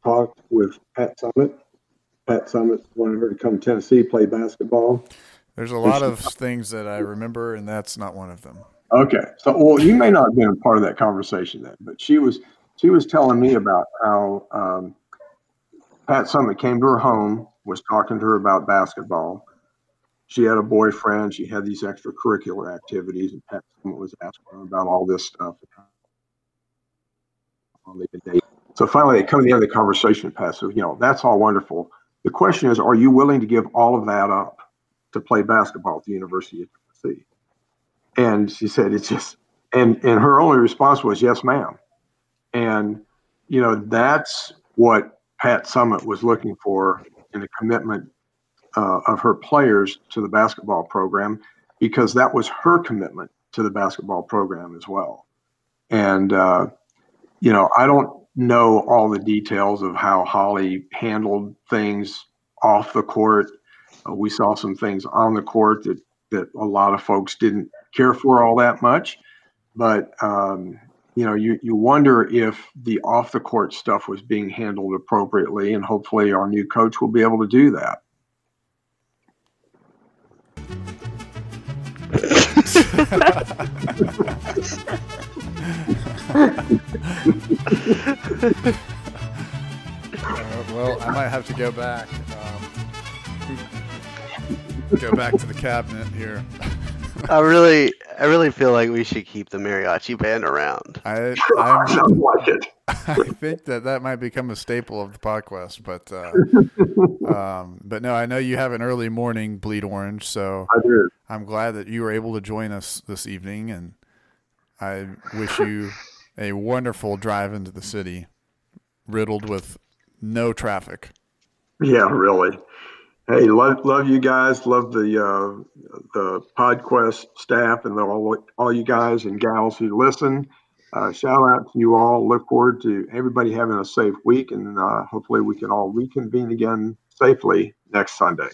talked with Pat Summitt. Pat Summitt wanted her to come to Tennessee play basketball. There's a lot of things that I remember, and that's not one of them. Okay, so well, you may not have been a part of that conversation then, but she was she was telling me about how um, Pat Summitt came to her home, was talking to her about basketball. She had a boyfriend. She had these extracurricular activities, and Pat Summitt was asking her about all this stuff. So finally, they come to the end of the conversation. Pat says, "You know, that's all wonderful. The question is, are you willing to give all of that up to play basketball at the University of Tennessee?" And she said, "It's just," and and her only response was, "Yes, ma'am." And you know, that's what Pat Summitt was looking for in a commitment uh, of her players to the basketball program, because that was her commitment to the basketball program as well. And uh, you know, I don't know all the details of how Holly handled things off the court. Uh, we saw some things on the court that that a lot of folks didn't care for all that much, but um, you know, you you wonder if the off the court stuff was being handled appropriately, and hopefully our new coach will be able to do that. Uh, well, I might have to go back. Um, go back to the cabinet here. I really, I really feel like we should keep the mariachi band around. I, I I'm, like it. I think that that might become a staple of the podcast, but uh, um, but no, I know you have an early morning bleed orange, so I do. I'm glad that you were able to join us this evening, and I wish you a wonderful drive into the city, riddled with no traffic. Yeah, really. Hey, love love you guys. Love the uh, the PodQuest staff and the, all all you guys and gals who listen. Uh, shout out to you all. Look forward to everybody having a safe week, and uh, hopefully we can all reconvene again safely next Sunday.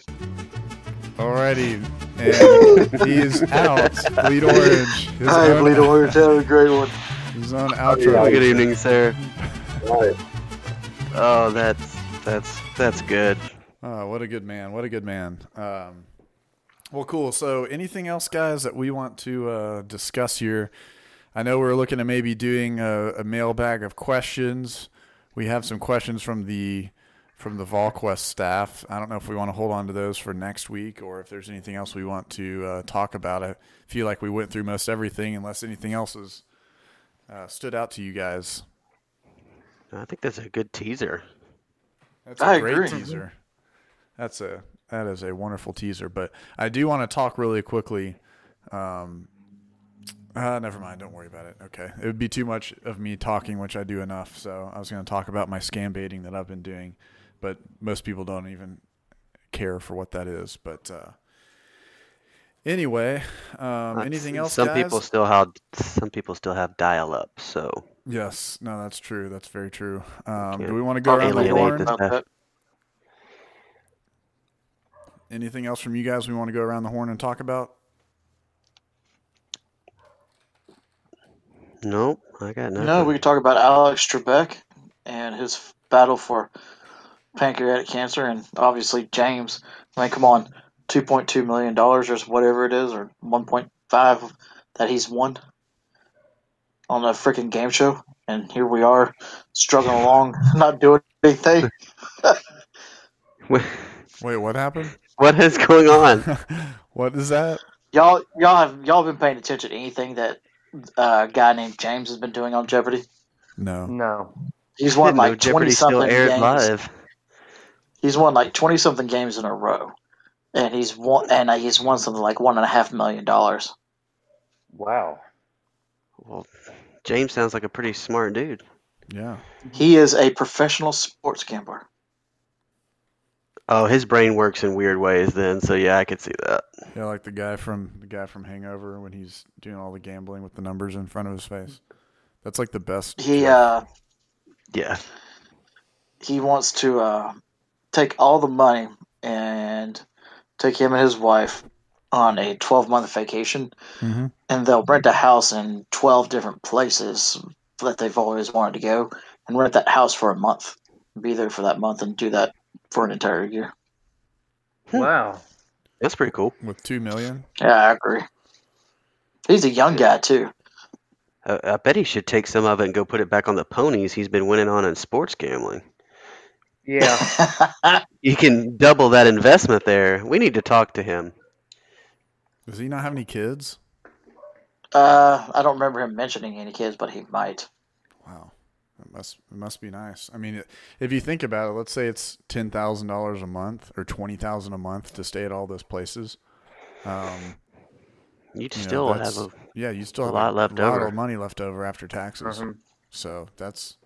Alrighty, and he's out. Bleed orange. His Hi, own- Bleed Orange. Have a great one. His own Have a outro. good evening, sir. Right. Oh, that's that's that's good. Oh, what a good man! What a good man. Um, well, cool. So, anything else, guys, that we want to uh, discuss here? I know we're looking at maybe doing a, a mailbag of questions. We have some questions from the from the VolQuest staff. I don't know if we want to hold on to those for next week or if there's anything else we want to uh, talk about. I feel like we went through most everything, unless anything else has uh, stood out to you guys. I think that's a good teaser. That's a I great agree. teaser. That's a that is a wonderful teaser. But I do want to talk really quickly. Um, uh, never mind. Don't worry about it. Okay, it would be too much of me talking, which I do enough. So I was going to talk about my scam baiting that I've been doing, but most people don't even care for what that is. But uh, anyway, um, anything else? Some guys? people still have some people still have dial up, so Yes, no, that's true. That's very true. Um, do we want to go around the alienate horn? This guy. Anything else from you guys we want to go around the horn and talk about? Nope, I got nothing. No, we could talk about Alex Trebek and his battle for pancreatic cancer, and obviously James. I mean, come on, two point two million dollars or whatever it is, or one point five that he's won on a freaking game show, and here we are struggling along, not doing anything. Wait, what happened? What is going on? what is that? Y'all, y'all have y'all been paying attention to anything that uh, a guy named James has been doing on Jeopardy? No. No. He's won like twenty something games. live. He's won like twenty something games in a row, and he's won and uh, he's won something like one and a half million dollars. Wow. Well, James sounds like a pretty smart dude. Yeah. He is a professional sports gambler. Oh, his brain works in weird ways then, so yeah, I could see that. Yeah, like the guy from the guy from Hangover when he's doing all the gambling with the numbers in front of his face. That's like the best. He uh Yeah. he wants to uh, take all the money and take him and his wife on a 12 month vacation Mhm. and they'll rent a house in 12 different places that they've always wanted to go and rent that house for a month be there for that month and do that for an entire year Hmm. Wow. That's pretty cool. with two million. yeah i agree he's a young guy too Uh, I bet he should take some of it and go put it back on the ponies he's been winning on in sports gambling. Yeah. You can double that investment there. We need to talk to him. Does he not have any kids? uh, i don't remember him mentioning any kids but he might Wow, it must it must be nice. I mean, if you think about it, let's say it's ten thousand dollars a month or twenty thousand a month to stay at all those places. Um, You'd you know, still have a yeah, you still a have lot left a lot over. of money left over after taxes. Mhm. So that's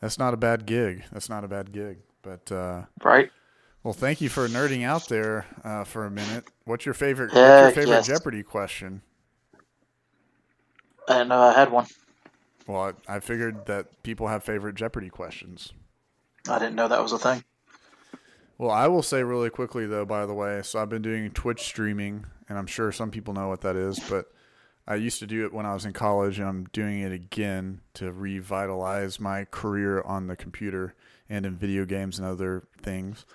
that's not a bad gig. That's not a bad gig. But uh, right well, thank you for nerding out there uh, for a minute. What's your favorite? what's your favorite yes. Jeopardy question? and uh, i had one Well, I, I figured that people have favorite Jeopardy questions. i didn't know that was a thing Well, I will say really quickly though, by the way, so I've been doing Twitch streaming, and I'm sure some people know what that is, but I used to do it when I was in college, and I'm doing it again to revitalize my career on the computer and in video games and other things.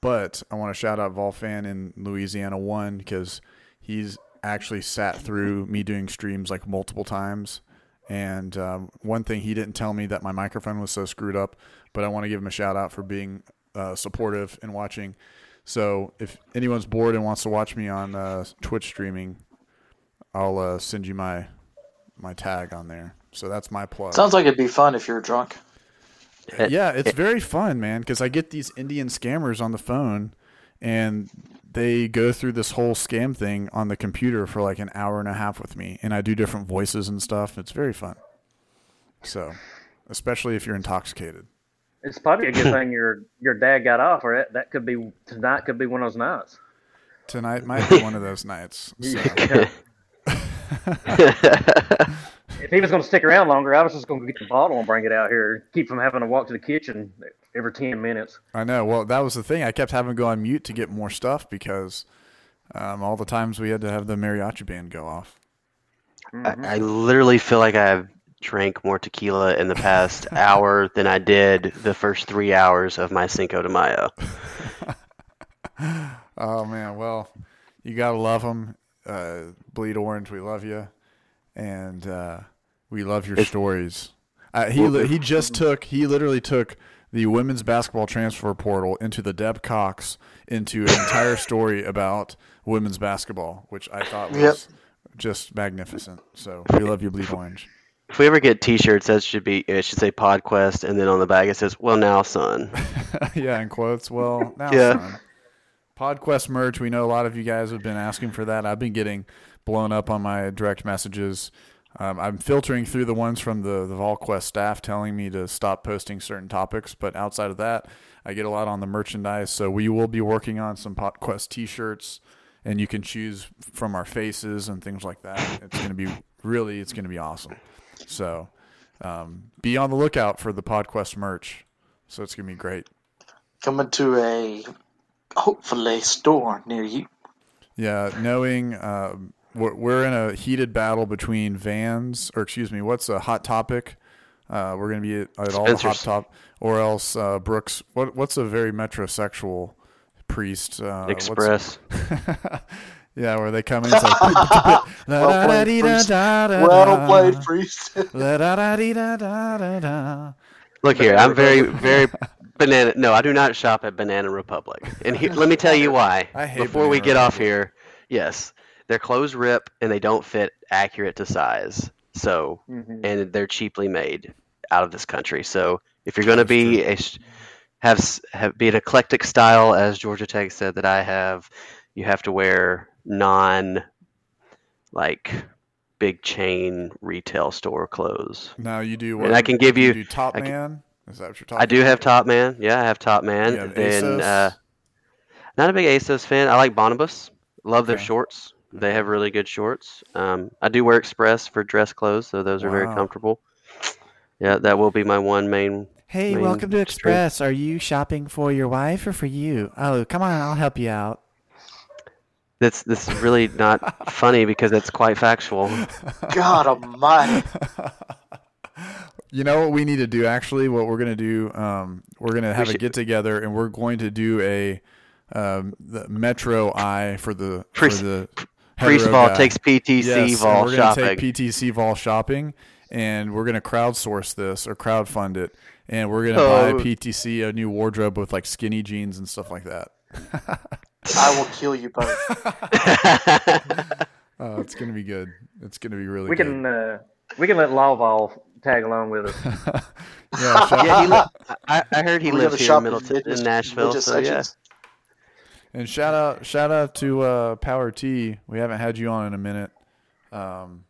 But I want to shout out Volfan in Louisiana one because he's actually sat through me doing streams like multiple times. And um, one thing he didn't tell me that my microphone was so screwed up, but I want to give him a shout out for being uh, supportive and watching. So if anyone's bored and wants to watch me on uh, Twitch streaming, I'll uh, send you my my tag on there. So that's my plug. sounds like it'd be fun if you're drunk yeah, it's very fun, man, because I get these Indian scammers on the phone, and they go through this whole scam thing on the computer for like an hour and a half with me, and I do different voices and stuff. It's very fun. So, especially if you're intoxicated. It's probably a good thing your your dad got off, or that, that could be tonight. Could be one of those nights. Tonight might be one of those nights. So. If he was going to stick around longer, I was just going to get the bottle and bring it out here, keep from having to walk to the kitchen every ten minutes. I know. Well, that was the thing. I kept having to go on mute to get more stuff because um, all the times we had to have the mariachi band go off. I, I literally feel like I've drank more tequila in the past hour than I did the first three hours of my Cinco de Mayo. Oh man, well, you gotta love them. Uh, Bleed Orange, we love you, and uh, we love your stories. Uh, he li- he just took he literally took the women's basketball transfer portal into the Deb Cox into an entire story about women's basketball, which I thought was Yep. just magnificent. So we love you, Bleed Orange. If we ever get T-shirts, that should be it should say PodQuest, and then on the back it says, "Well, now, son." yeah, in quotes. Well, now, Yeah. son. PodQuest merch. We know a lot of you guys have been asking for that. I've been getting blown up on my direct messages. Um, I'm filtering through the ones from the the VolQuest staff telling me to stop posting certain topics, but outside of that, I get a lot on the merchandise. So we will be working on some PodQuest T-shirts, and you can choose from our faces and things like that. It's going to be really, it's going to be awesome. So um, be on the lookout for the PodQuest merch. So it's going to be great. coming to a hopefully store near you. Yeah, knowing um, we're, we're in a heated battle between Vans, or excuse me, what's a hot topic? Uh, we're going to be at, at all Spencer's. Top, or else uh, Brooks. What what's a very metrosexual priest? Uh, Express. yeah, where they come in. It's like, Well played, priest. well played, priest. Look here, I'm very, very banana. No, I do not shop at Banana Republic, and he, let me tell you why. I hate Before we Banana get off here, yes, their clothes rip and they don't fit accurate to size. So, Mhm. and they're cheaply made out of this country. So, if you're going to be a have have be an eclectic style, as Georgia Tech said that I have, you have to wear non, like, big chain retail store clothes. Now you do. And I can give you- do Top I can- Man. Is that what you're talking? I do have Top Man. Yeah, I have Top Man. You have then ASOS? uh, not a big ASOS fan. I like Bonobus. Love their shorts. They have really good shorts. Um, I do wear Express for dress clothes, so those are very comfortable. Yeah, that will be my one main. Hey, main welcome to stream. Express. Are you shopping for your wife or for you? Oh, come on, I'll help you out. That's this is really not funny because it's quite factual. God almighty. You know what we need to do? Actually, what we're gonna do? Um, we're gonna have a get together, and we're going to do a um, the Metro Eye for the Priest- for the Priest Vol guy. takes PTC Yes, Vol we're gonna shopping. take PTC Vol shopping, and we're gonna crowdsource this or crowdfund it, and we're gonna Oh. buy PTC a new wardrobe with like skinny jeans and stuff like that. I will kill you both. Oh, it's gonna be good. It's gonna be really We good. can uh, we can let Lawval tag along with us. yeah, yeah, he li- I, I heard he We're lives here in Middleton, in Nashville. So yeah, sections. And shout out shout out to uh, Power T. We haven't had you on in a minute. Um,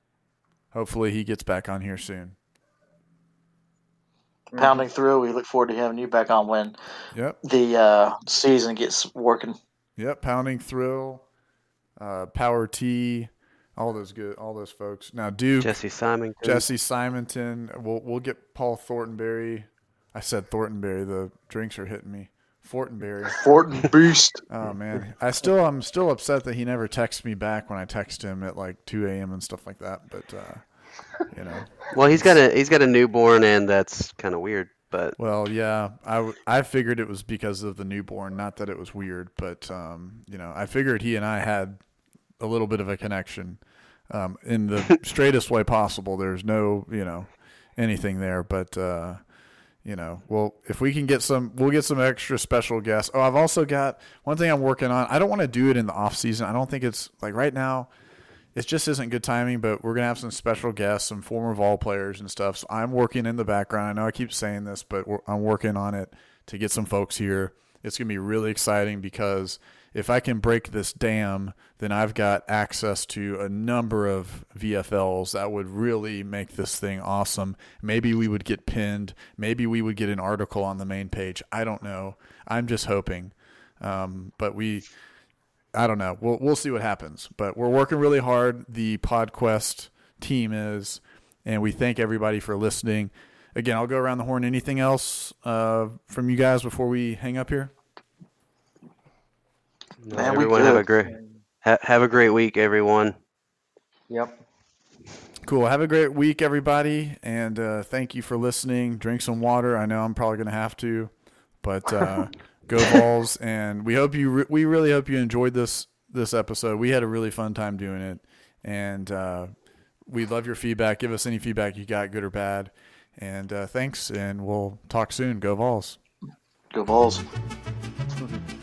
hopefully he gets back on here soon. Pounding through. We look forward to having you back on when Yep. the uh, season gets working. Yep, Pounding Thrill, uh, Power T, all those good, all those folks. Now Duke, Jesse Simon. Jesse Simonton. We'll we'll get Paul Thorntonberry. I said Thorntonberry. The drinks are hitting me. Fortenberry. Fortin Beast. Oh man, I still I'm still upset that he never texts me back when I text him at like 2 a.m. and stuff like that. But uh, you know, Well, he's got a he's got a newborn, and that's kind of weird. But well, yeah, I, I figured it was because of the newborn, not that it was weird, but um, you know, I figured he and I had a little bit of a connection um, in the straightest way possible. There's no, you know, anything there, but uh, you know, well, if we can get some, we'll get some extra special guests. Oh, I've also got one thing I'm working on. I don't want to do it in the off season. I don't think it's like right now. It just isn't good timing, but we're gonna have some special guests, some former Vol players and stuff. So I'm working in the background. I know I keep saying this, but I'm working on it to get some folks here. It's gonna be really exciting because if I can break this dam, then I've got access to a number of VFLs that would really make this thing awesome. Maybe we would get pinned. Maybe we would get an article on the main page. I don't know. I'm just hoping. Um, but we, I don't know. We'll we'll see what happens. But we're working really hard. The PodQuest team is, and we thank everybody for listening. Again, I'll go around the horn. Anything else uh, from you guys before we hang up here? No, Man, everyone have a great ha, have a great week, everyone. Yep. Cool. Have a great week, everybody, and uh, thank you for listening. Drink some water. I know I'm probably going to have to, but uh, go Vols. And we hope you. Re- we really hope you enjoyed this this episode. We had a really fun time doing it, and uh, we love your feedback. Give us any feedback you got, good or bad. And uh, thanks, and we'll talk soon. Go Vols. Go Vols.